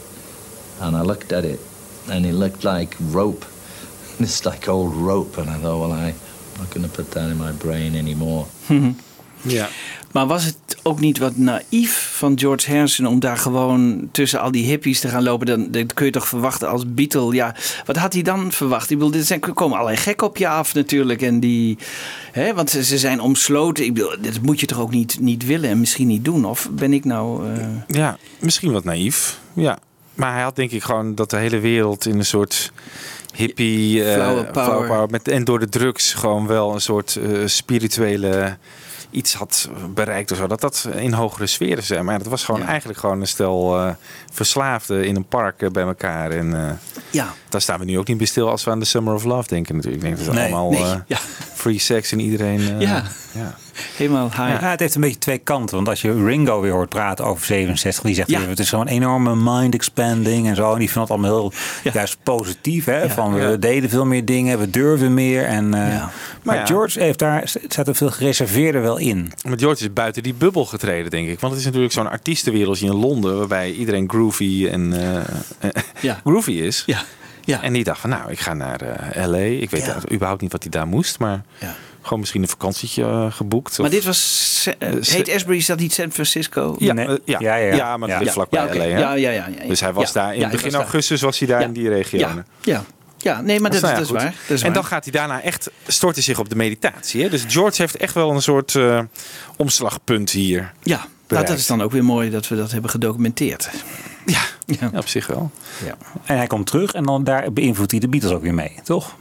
and I looked at it, and it looked like rope. It's like old rope, and I thought, well, I'm not going to put that in my brain anymore. Ja. Maar was het ook niet wat naïef van George Harrison om daar gewoon tussen al die hippies te gaan lopen? Dan, dat kun je toch verwachten als Beatle. Ja, wat had hij dan verwacht? Ik bedoel, er zijn- komen allerlei gekken op je af natuurlijk. En die, hè, want ze, ze zijn omsloten. Ik bedoel, dat moet je toch ook niet, niet willen en misschien niet doen? Of ben ik nou... eh, Ja, misschien wat naïef. Ja. Maar hij had denk ik gewoon dat de hele wereld in een soort hippie... eh, Flower power. met, en door de drugs gewoon wel een soort eh, spirituele iets had bereikt of zo. Dat dat in hogere sferen zijn. Maar dat was gewoon eigenlijk gewoon een stel eh, verslaafden in een park eh, bij elkaar. En eh, Ja. daar staan we nu ook niet bij stil als we aan de Summer of Love denken natuurlijk. Ik denk dat het Nee, allemaal nee, ja. Free sex en iedereen... eh, Ja. ja. Helemaal high. Ja, het heeft een beetje twee kanten. Want als je Ringo weer hoort praten over 67, die zegt Ja. het is zo'n enorme mind expanding en zo. En die vindt het allemaal heel juist positief. Hè? Van we Ja. deden veel meer dingen, we durfden meer. En, eh, Maar Ja. George heeft daar, staat er veel gereserveerder wel in. Maar George is buiten die bubbel getreden, denk ik. Want het is natuurlijk zo'n artiestenwereldje in Londen... waarbij iedereen groovy en eh, Ja. groovy is. Ja. Ja. En die dacht van, nou, ik ga naar eh, L.A. Ik weet eigenlijk überhaupt niet wat hij daar moest. Maar Ja. gewoon misschien een vakantietje eh, geboekt. Maar of- dit was... eh, heet Asbury, is dat niet San Francisco? Ja, Nee. ja. Ja, ja, ja. ja, maar dat vlakbij Ja, oké. L.A. hè? Ja, ja, ja, ja, ja. Dus hij was Ja. daar in begin was daar. augustus was hij daar Ja. in die regio. Ja, ja. ja, nee, maar dat, nou ja, dat is waar. Dat is en dan waar. gaat hij daarna echt, stort hij zich op de meditatie. Hè? Dus George heeft echt wel een soort eh, omslagpunt hier. Ja, nou, dat is dan ook weer mooi dat we dat hebben gedocumenteerd. Ja, op zich wel. Ja. En hij komt terug en dan daar beïnvloedt hij de Beatles ook weer mee, toch?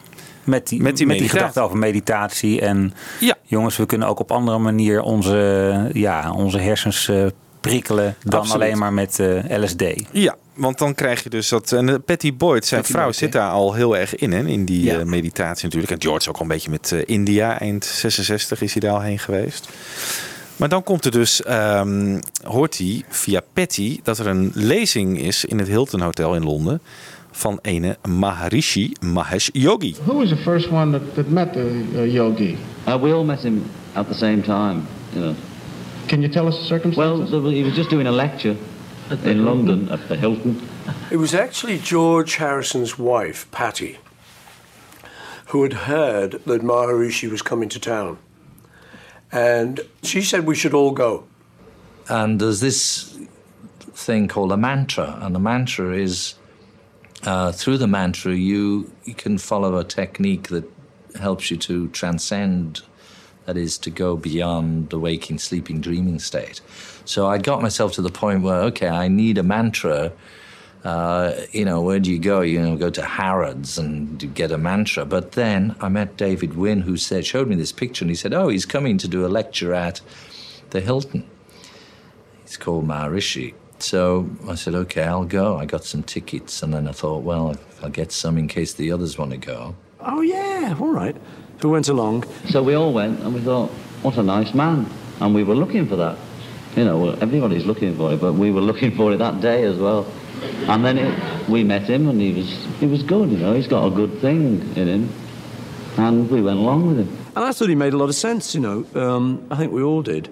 Met die, Met die meditatie. gedachte over meditatie. En Ja. jongens, we kunnen ook op andere manier onze, ja, onze hersens eh, prikkelen dan Absoluut. alleen maar met eh, LSD. Ja, want dan krijg je dus dat. En eh, Patty Boyd, zijn Patty vrouw, Boyd, zit daar al heel erg in, hè, in die Ja. meditatie natuurlijk. En George ook al een beetje met India. Eind 66 is hij daar al heen geweest. Maar dan komt er dus, ehm, hoort hij via Patty dat er een lezing is in het Hilton Hotel in Londen van ene Maharishi Mahesh Yogi. Who was the first one that, that met the uh, yogi? Uh, we all met him at the same time, you know. Can you tell us the circumstances? Well, he was just doing a lecture in London at the Hilton. It was actually George Harrison's wife, Patty, who had heard that Maharishi was coming to town. And she said we should all go. And there's this thing called a mantra, and the mantra is uh, through the mantra you you can follow a technique that helps you to transcend, that is to go beyond the waking, sleeping, dreaming state. So I got myself to the point where okay, I need a mantra. Uh, you know, where do you go? You know, go to Harrods and get a mantra. But then I met David Wynne, who said, showed me this picture, and he said, "Oh, he's coming to do a lecture at the Hilton." It's called Maharishi. So I said, okay, I'll go. I got some tickets, and then I thought, well, I'll get some in case the others want to go. Oh, yeah, all right. Who went along? So we all went and we thought, what a nice man. And we were looking for that. You know, well, everybody's looking for it, but we were looking for it that day as well. And then it, we met him and he was, he was good, you know, he's got a good thing in him. And we went along with him. And I thought he made a lot of sense, you know. Um, I think we all did.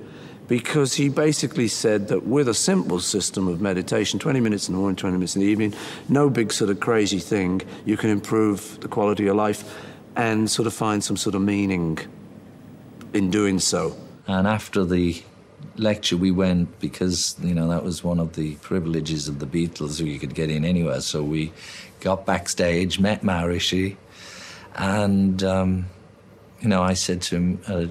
Because he basically said that with a simple system of meditation, 20 minutes in the morning, 20 minutes in the evening, no big sort of crazy thing, you can improve the quality of your life and sort of find some sort of meaning in doing so. And after the lecture, we went because, you know, that was one of the privileges of the Beatles, where you could get in anywhere. So we got backstage, met Maharishi, and, um, you know, I said to him, uh,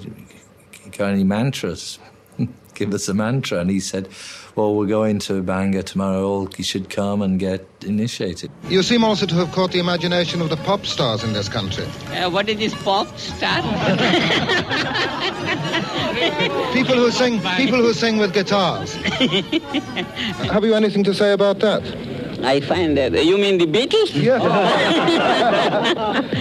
got any mantras? Give us a mantra. And he said, well, we're going to Bangor tomorrow. All you should come and get initiated. You seem also to have caught the imagination of the pop stars in this country. Uh, what is this pop star? People who sing, people who sing with guitars. have you anything to say about that? I find that. You mean the Beatles? Yes.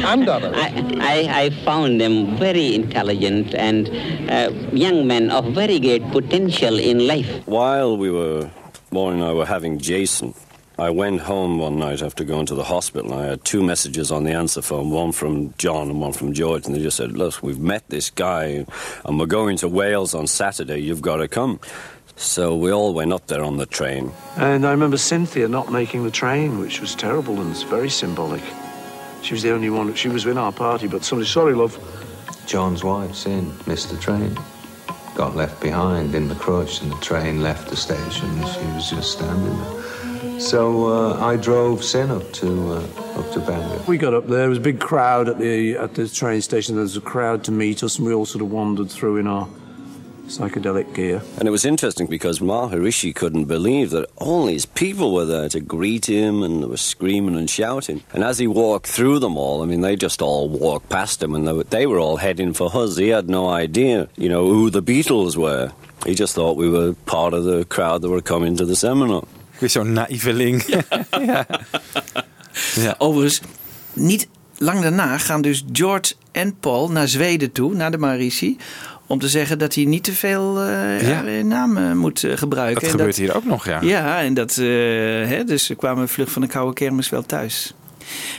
and others. I, I, I found them very intelligent and uh, young men of very great potential in life. While we were, Maureen and I were having Jason, I went home one night after going to the hospital. And I had two messages on the answer phone, one from John and one from George, and they just said, "Look, we've met this guy, and we're going to Wales on Saturday. You've got to come." So we all went up there on the train. And I remember Cynthia not making the train, which was terrible and it's very symbolic. She was the only one. She was in our party, but somebody, sorry, love. John's wife, Sin, missed the train. Got left behind in the crush, and the train left the station, and she was just standing there. So uh, I drove Sin up to uh, up to Bangor. We got up there. There was a big crowd at the at the train station. There was a crowd to meet us, and we all sort of wandered through in our psychedelic gear. And it was interesting because Maharishi couldn't believe that all these people were there to greet him and they were screaming and shouting. And as he walked through them all, I mean, they just all walked past him and they were, they were all heading for us. He had no idea, you know, who the Beatles were. He just thought we were part of the crowd that were coming to the seminar. Weer zo'n naïveling. Ja. Ja. Overigens, niet lang daarna gaan dus George en Paul naar Zweden toe, naar de Marici. Om te zeggen dat hij niet te veel eh, Ja. eh, namen moet eh, gebruiken. Dat En gebeurt hier ook nog, ja. Ja, en dat, hè, dus kwamen vlug van de koude kermis wel thuis.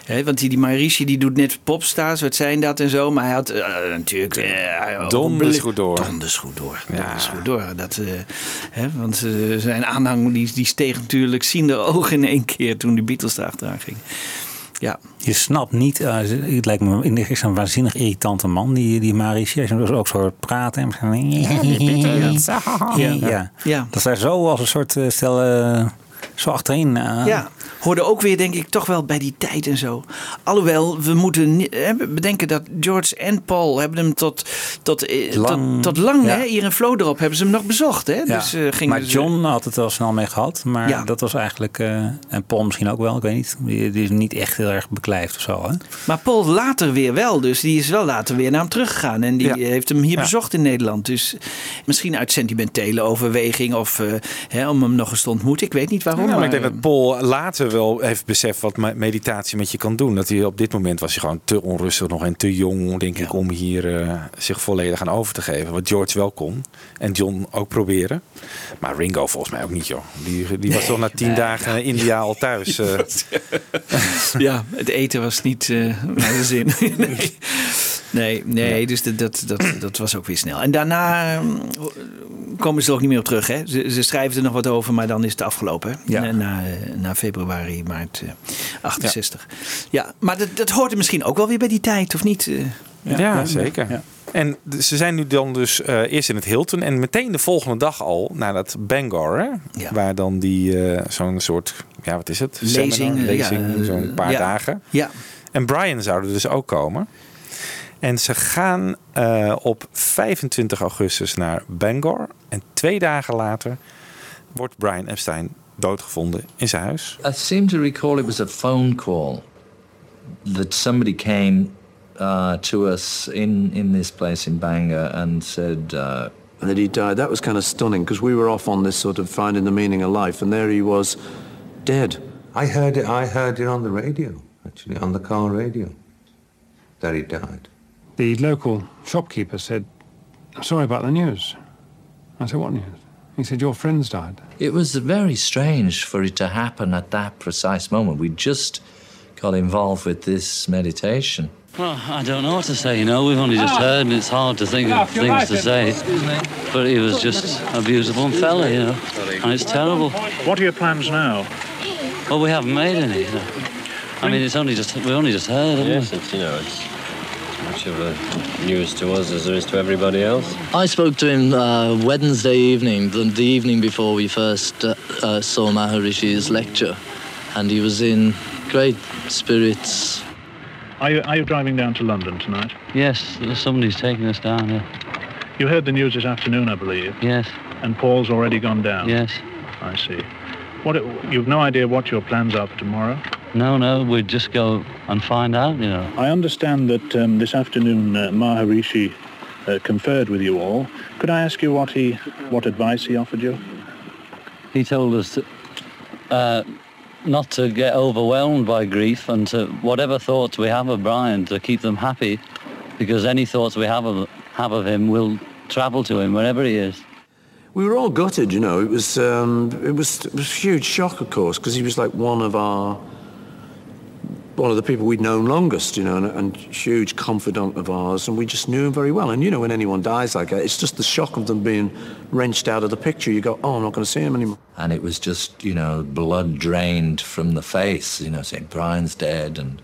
Hè, want die, die Marici die doet net popstars, wat zijn dat en zo. Maar hij had natuurlijk... hij- Donders goed door. Donders goed door. Donders goed door. Dat, hè, want zijn aanhang die, die steeg natuurlijk ziende ogen in één keer toen de Beatles erachteraan gingen. Ja. Je snapt niet, eh, het lijkt me in de een waanzinnig irritante man, die, die Marici. Als je hem dus ook zo hoort praten. En Ja. ja. ja. Ja. Dat zij zo als een soort eh, stel, eh, zo achterin. eh, Ja, hoorde ook weer denk ik toch wel bij die tijd en zo. Alhoewel, we moeten bedenken dat George en Paul hebben hem tot, tot, eh, Lang. tot, tot lang, Ja. hè, hier in Flodrop hebben ze hem nog bezocht. Hè? Ja. Dus, eh, maar John had het wel snel mee gehad. Maar Ja. dat was eigenlijk. eh, en Paul misschien ook wel, ik weet niet. Die, die is niet echt heel erg beklijft of zo. Hè? Maar Paul later weer wel, dus die is wel later weer naar hem teruggegaan. En die heeft hem hier bezocht in Nederland. Dus misschien uit sentimentele overweging of hè, om hem nog eens te ontmoeten. Ik weet niet waarom. Maar ik denk dat Paul later wel heeft beseft wat me- meditatie met je kan doen. Dat hij op dit moment was hij gewoon te onrustig nog en te jong, denk ik, om hier eh, zich volledig aan over te geven. Wat George wel kon. En John ook proberen. Maar Ringo volgens mij ook niet, joh. Die, die was toch na tien dagen in India al thuis. eh. ja, het eten was niet eh naar de zin. nee, nee, nee dus dat, dat, dat, dat was ook weer snel. En daarna eh, komen ze er ook niet meer op terug. Hè? Ze, ze schrijven er nog wat over, maar dan is het afgelopen. Hè? Ja. Na, na, na februari, maart eh, 68. Ja. maar dat, dat hoort er misschien ook wel weer bij die tijd, of niet? eh? Ja, zeker. En d- ze zijn nu dan dus eh, eerst in het Hilton en meteen de volgende dag al naar dat Bangor, hè? waar dan die eh, zo'n soort, ja wat is het? Lezing, Seminar, eh, lezing ja, zo'n eh, paar ja. dagen. Ja. En Brian zou er dus ook komen. En ze gaan eh, op 25 augustus naar Bangor. En twee dagen later wordt Brian Epstein doodgevonden in zijn huis. I seem to recall it was a phone call that somebody came uh, to us in, in this place in Bangor and said, uh, that he died. That was kind of stunning because we were off on this sort of finding the meaning of life, and there he was, dead. I heard it. I heard it on the radio, actually, on the car radio, that he died. The local shopkeeper said, "I'm sorry about the news. I said, what news? He said, your friend's died. It was very strange for it to happen at that precise moment. We just got involved with this meditation. Well, I don't know what to say, you know. We've only just heard, and it's hard to think of things to say. But he was just a beautiful fella, you know. And it's terrible. What are your plans now? Well, we haven't made any. you know. I mean, it's only just we only just heard. Yes, it's, you know, it's as much of a news to us as there is to everybody else. I spoke to him uh, Wednesday evening, the, the evening before we first uh, uh, saw Maharishi's lecture, and he was in great spirits. Are you, are you driving down to London tonight? Yes, somebody's taking us down. Yeah. You heard the news this afternoon, I believe. Yes. And Paul's already gone down. Yes. I see. What? You've no idea what your plans are for tomorrow. No, no, we'd just go and find out, you know. I understand that um, this afternoon uh, Maharishi uh, conferred with you all. Could I ask you what he, what advice he offered you? He told us to, uh, not to get overwhelmed by grief and to whatever thoughts we have of Brian to keep them happy, because any thoughts we have of have of him will travel to him wherever he is. we were all gutted, you know. It was um, it was it was a huge shock, of course, because he was like one of our one of the people we'd known longest, you know, and, and huge confidant of ours, and we just knew him very well. And you know, when anyone dies like that, it's just the shock of them being wrenched out of the picture. You go, oh, I'm not going to see him anymore. And it was just, you know, blood drained from the face, you know, saying Brian's dead. And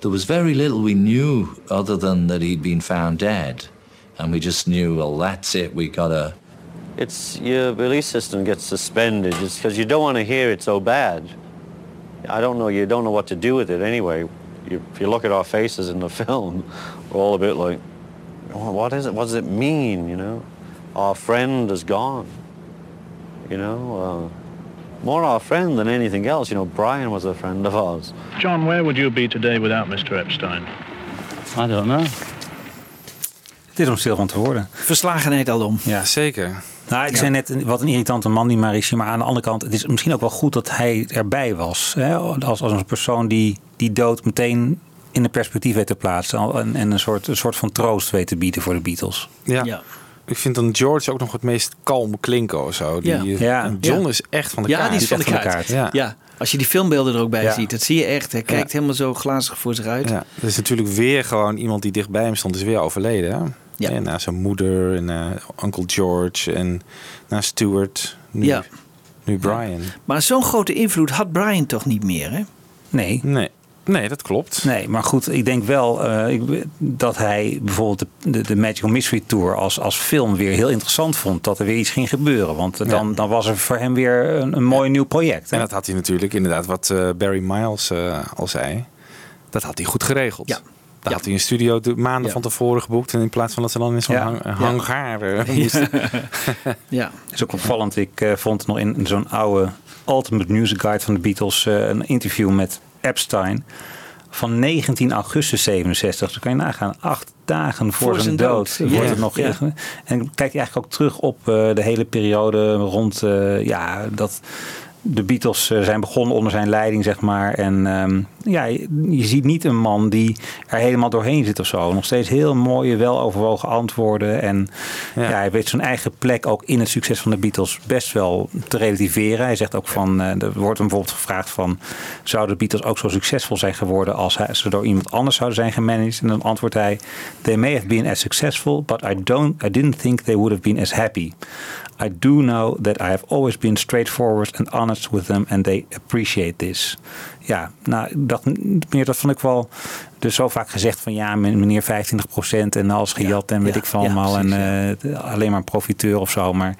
there was very little we knew other than that he'd been found dead. And we just knew, well, that's it, we gotta. It's your belief system gets suspended just because you don't want to hear it so bad. I don't know, you don't know what to do with it anyway. You, if you look at our faces in the film, we're all a bit like, "Oh, what is it? What does it mean, you know? Our friend is gone, you know? Uh, more our friend than anything else. You know, Brian was a friend of ours. John, where would you be today without Mr. Epstein? I don't know. Het is om stil van te worden. Verslagenheid alom. Ja, zeker. Nou, ik zei net, wat een irritante man die Marici. Maar aan de andere kant, het is misschien ook wel goed dat hij erbij was. Hè? Als, als een persoon die die dood meteen in de perspectief weet te plaatsen. En, en een, soort, een soort van troost weet te bieden voor de Beatles. Ja. Ik vind dan George ook nog het meest kalme klinken of zo. Die, Ja. eh, Ja. John Ja. is echt van de ja, kaart. die is van de kaart. Ja. Ja. Als je die filmbeelden er ook bij Ja. ziet, dat zie je echt. Hij kijkt helemaal zo glazig voor zich uit. Ja, er is natuurlijk weer gewoon iemand die dichtbij hem stond, is weer overleden. Ja. En na zijn moeder en na Uncle George en na Stuart. Nu, Ja. nu Brian. Maar zo'n grote invloed had Brian toch niet meer, hè? Nee. Nee. Nee, dat klopt. Nee, maar goed, ik denk wel eh, ik- dat hij bijvoorbeeld de, de, de Magical Mystery Tour als, als film weer heel interessant vond. Dat er weer iets ging gebeuren. Want dan, dan was er voor hem weer een, een mooi nieuw project. hè? En dat had hij natuurlijk inderdaad, wat eh, Barry Miles eh, al zei. Dat had hij goed geregeld. Ja. Daar had hij een studio de- maanden Ja. van tevoren geboekt. En in plaats van dat ze dan in zo'n Ja. hang, eh, Ja. moesten. Ja. Dat is ook opvallend. Ik eh, vond nog in zo'n oude Ultimate Music Guide van de Beatles eh, een interview met Epstein van 19 augustus 67. Dus kan je nagaan, acht dagen voor, Voor zijn zijn dood, dood. wordt het nog. Ja. En dan kijk je eigenlijk ook terug op eh, de hele periode rond eh, ja, dat de Beatles eh, zijn begonnen onder zijn leiding, zeg maar. En ehm, ja, je, ziet niet een man die er helemaal doorheen zit of zo. Nog steeds heel mooie, weloverwogen antwoorden. En ja. hij weet zijn eigen plek ook in het succes van de Beatles best wel te relativeren. Hij zegt ook van, eh, er wordt hem bijvoorbeeld gevraagd van... zouden de Beatles ook zo succesvol zijn geworden als ze door iemand anders zouden zijn gemanaged? En dan antwoordt hij, they may have been as successful, but I, don't, I didn't think they would have been as happy. I do know that I have always been straightforward and honest with them and they appreciate this. Ja, nou, dat, meer, dat vond ik wel dus zo vaak gezegd van ja, meneer 25% en alles gejat en weet ik veel ja, allemaal. precies, en eh, alleen maar een profiteur of zo. Maar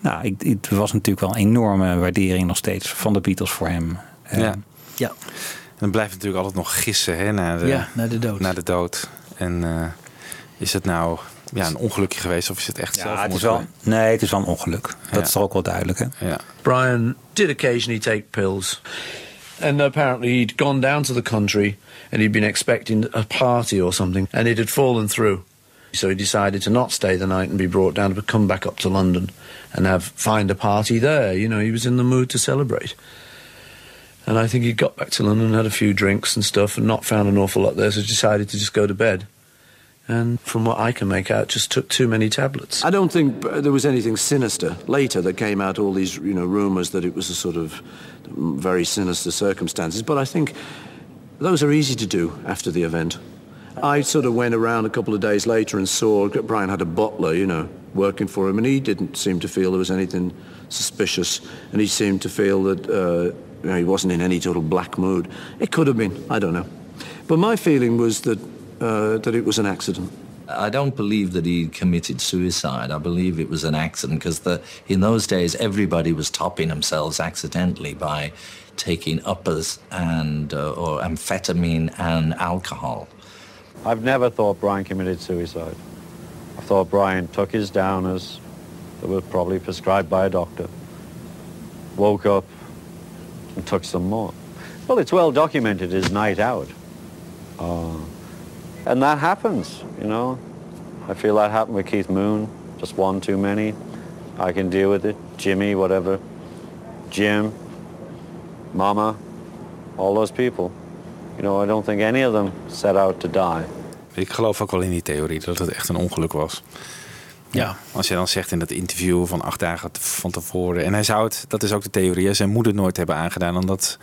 nou, ik, het was natuurlijk wel een enorme waardering nog steeds van de Beatles voor hem. Eh, Ja. Ja. En dan blijft natuurlijk altijd nog gissen hè, naar, de, Ja, naar de dood. Naar de dood. En eh, is het nou ja, een ongelukje geweest of is het echt Ja, zelf? het is wel, nee, het is wel een ongeluk. Dat Ja. is toch ook wel duidelijk. Hè? Ja. Brian did occasionally take pills. And apparently he'd gone down to the country and he'd been expecting a party or something and it had fallen through. So he decided to not stay the night and be brought down, but come back up to London and have find a party there. You know, he was in the mood to celebrate. And I think he got back to London had a few drinks and stuff and not found an awful lot there, so decided to just go to bed. And from what I can make out, just took too many tablets. I don't think uh, there was anything sinister. Later, that came out all these, you know, rumours that it was a sort of very sinister circumstances. But I think those are easy to do after the event. I sort of went around a couple of days later and saw Brian had a butler, you know, working for him, and he didn't seem to feel there was anything suspicious, and he seemed to feel that uh, you know, he wasn't in any total black mood. It could have been, I don't know. But my feeling was that uh, that it was an accident. I don't believe that he committed suicide. I believe it was an accident because in those days everybody was topping themselves accidentally by taking uppers and uh, or amphetamine and alcohol. I've never thought Brian committed suicide. I thought Brian took his downers that were probably prescribed by a doctor, woke up and took some more. Well, it's well documented his night out. Uh, and that happens, you know. I feel that happened with Keith Moon, just one too many. I can deal with it. Jimmy, whatever. Jim, Mama, all those people. You know, I don't think any of them set out to die. Ik geloof ook wel in die theorie dat het echt een ongeluk was. Ja. Als je dan zegt in dat interview van acht dagen van tevoren. En hij zou het, dat is ook de theorie, zijn moeder nooit hebben aangedaan. Omdat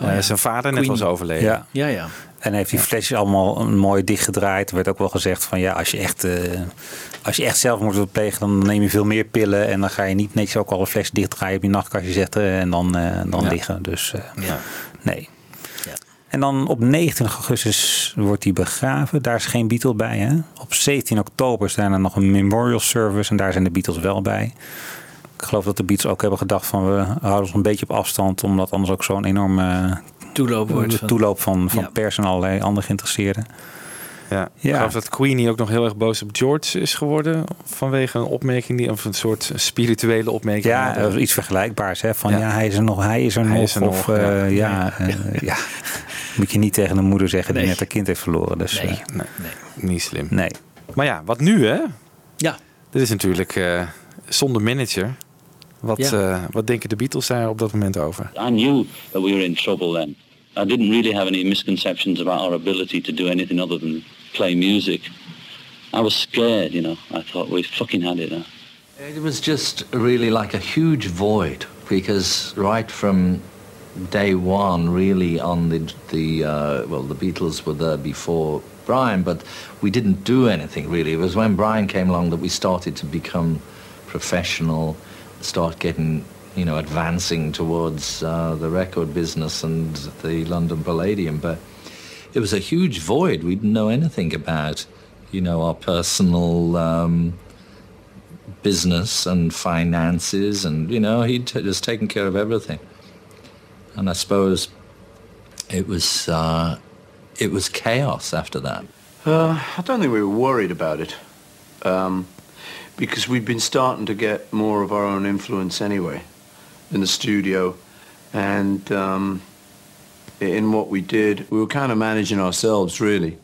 Oh eh, ja. zijn vader net was overleden. Ja. Ja, ja. En hij heeft die flesjes allemaal mooi dichtgedraaid. Er werd ook wel gezegd van ja, als je echt, eh, als je echt zelfmoord wilt plegen, dan neem je veel meer pillen. En dan ga je niet netjes ook al een fles dichtdraaien op je nachtkastje zetten en dan, eh, dan Ja. liggen. Dus eh, Ja. nee. En dan op 29 augustus wordt hij begraven. Daar is geen Beatle bij. Hè? Op 17 oktober zijn er nog een memorial service en daar zijn de Beatles wel bij. Ik geloof dat de Beatles ook hebben gedacht van we houden ons een beetje op afstand. Omdat anders ook zo'n enorme Toeloop wordt de van- toeloop van, van Ja. pers en allerlei andere geïnteresseerden. Ja. Ik geloof dat Queenie ook nog heel erg boos op George is geworden. Vanwege een opmerking, die, of een soort spirituele opmerking. Ja, eh, iets vergelijkbaars. Hè? Van Ja. ja. hij is er nog, hij is er Hij nog. is er of nog, ja. eh, ja, eh, ja. Moet je niet tegen een moeder zeggen die Nee. net haar kind heeft verloren. Dus, Nee. eh, Nee. Niet slim. Nee. Maar ja, wat nu hè? Ja. Dit is natuurlijk eh, zonder manager. Wat, Ja. eh, wat denken de Beatles daar op dat moment over? I knew that we were in trouble then. I didn't really have any misconceptions about our ability to do anything other than play music. I was scared, you know. I thought we fucking had it now. It was just really like a huge void because right from day one, really on the the uh, well, the Beatles were there before Brian, but we didn't do anything really. It was when Brian came along that we started to become professional, start getting you know advancing towards uh, the record business and the London Palladium, but. It was a huge void. We didn't know anything about, you know, our personal um, business and finances, and you know, he'd t- just taken care of everything. And I suppose it was uh, it was chaos after that. Uh, I don't think we were worried about it um, because we'd been starting to get more of our own influence anyway in the studio and um, in what we did. We were kind of managing ourselves, really.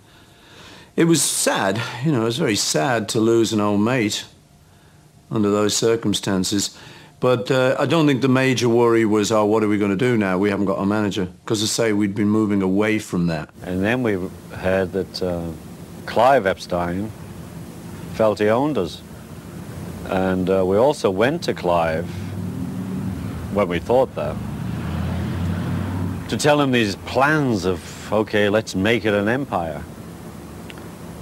It was sad, you know, it was very sad to lose an old mate under those circumstances. But uh, I don't think the major worry was, oh, what are we going to do now? We haven't got a manager. Because, as I say, we'd been moving away from that. And then we heard that uh, Clive Epstein felt he owned us. And uh, we also went to Clive when we thought that to tell him these plans of, okay, let's make it an empire.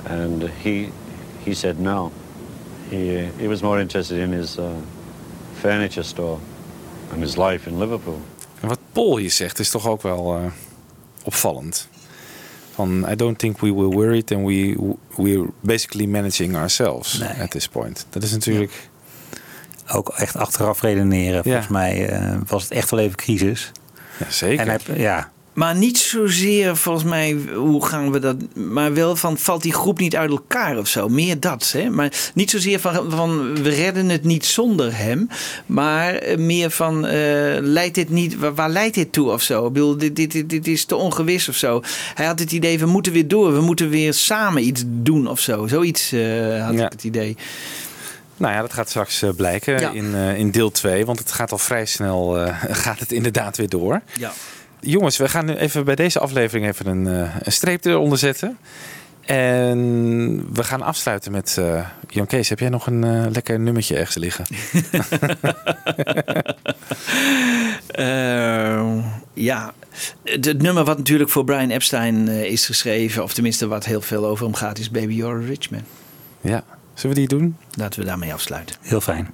And he, he said no. He, he was more interested in his uh, furniture store and his life in Liverpool. En wat Paul hier zegt is toch ook wel eh, opvallend. Van, I don't think we were worried and we we're basically managing ourselves at this point. Dat is natuurlijk... Ook echt achteraf redeneren. Volgens mij eh, was het echt wel even crisis. Ja, zeker. En hij, ja, Maar niet zozeer volgens mij, hoe gaan we dat... Maar wel van, valt die groep niet uit elkaar of zo? Meer dat, hè? Maar niet zozeer van, van we redden het niet zonder hem. Maar eh, meer van, eh, leidt dit niet... Waar, waar leidt dit toe of zo? Ik bedoel, dit, dit, dit, dit is te ongewis of zo. Hij had het idee, we moeten weer door. We moeten weer samen iets doen of zo. Zoiets eh, had ik het idee. Nou ja, dat gaat straks blijken Ja. in, in deel 2. Want het gaat al vrij snel, gaat het inderdaad weer door. Ja. Jongens, we gaan nu even bij deze aflevering even een, eh, een streep eronder zetten. En we gaan afsluiten met... eh Jan Kees, heb jij nog een eh, lekker nummertje ergens liggen? Eh, ja, het, het nummer wat natuurlijk voor Brian Epstein eh, is geschreven, of tenminste wat heel veel over hem gaat, is Baby You're a Rich Man. Ja, zullen we die doen? Laten we daarmee afsluiten. heel fijn.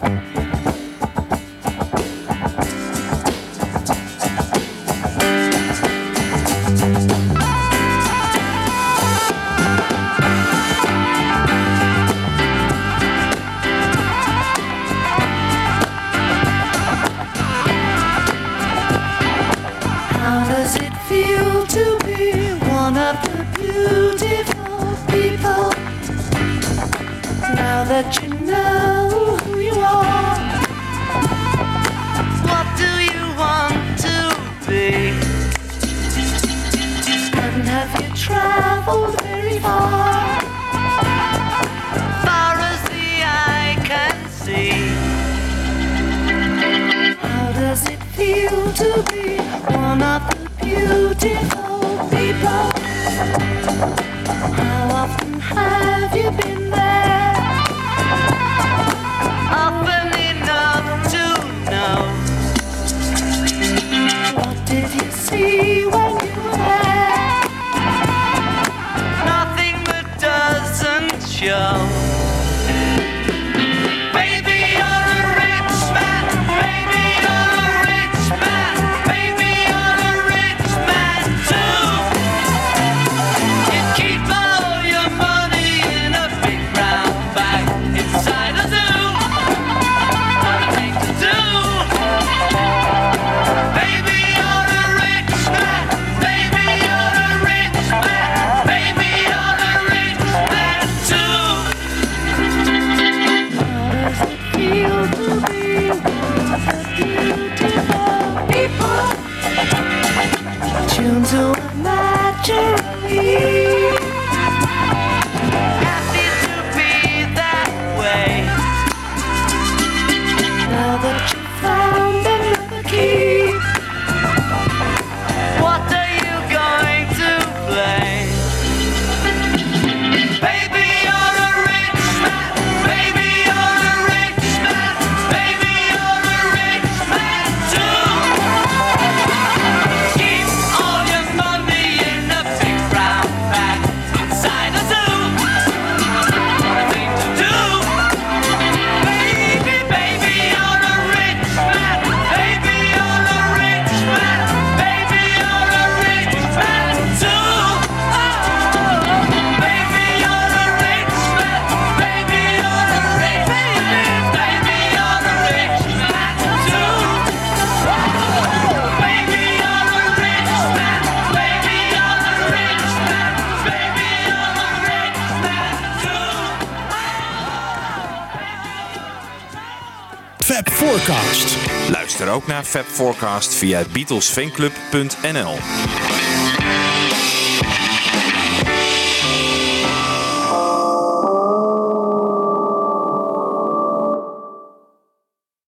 Ook naar Fab Forecast via beatlesfanclub.nl.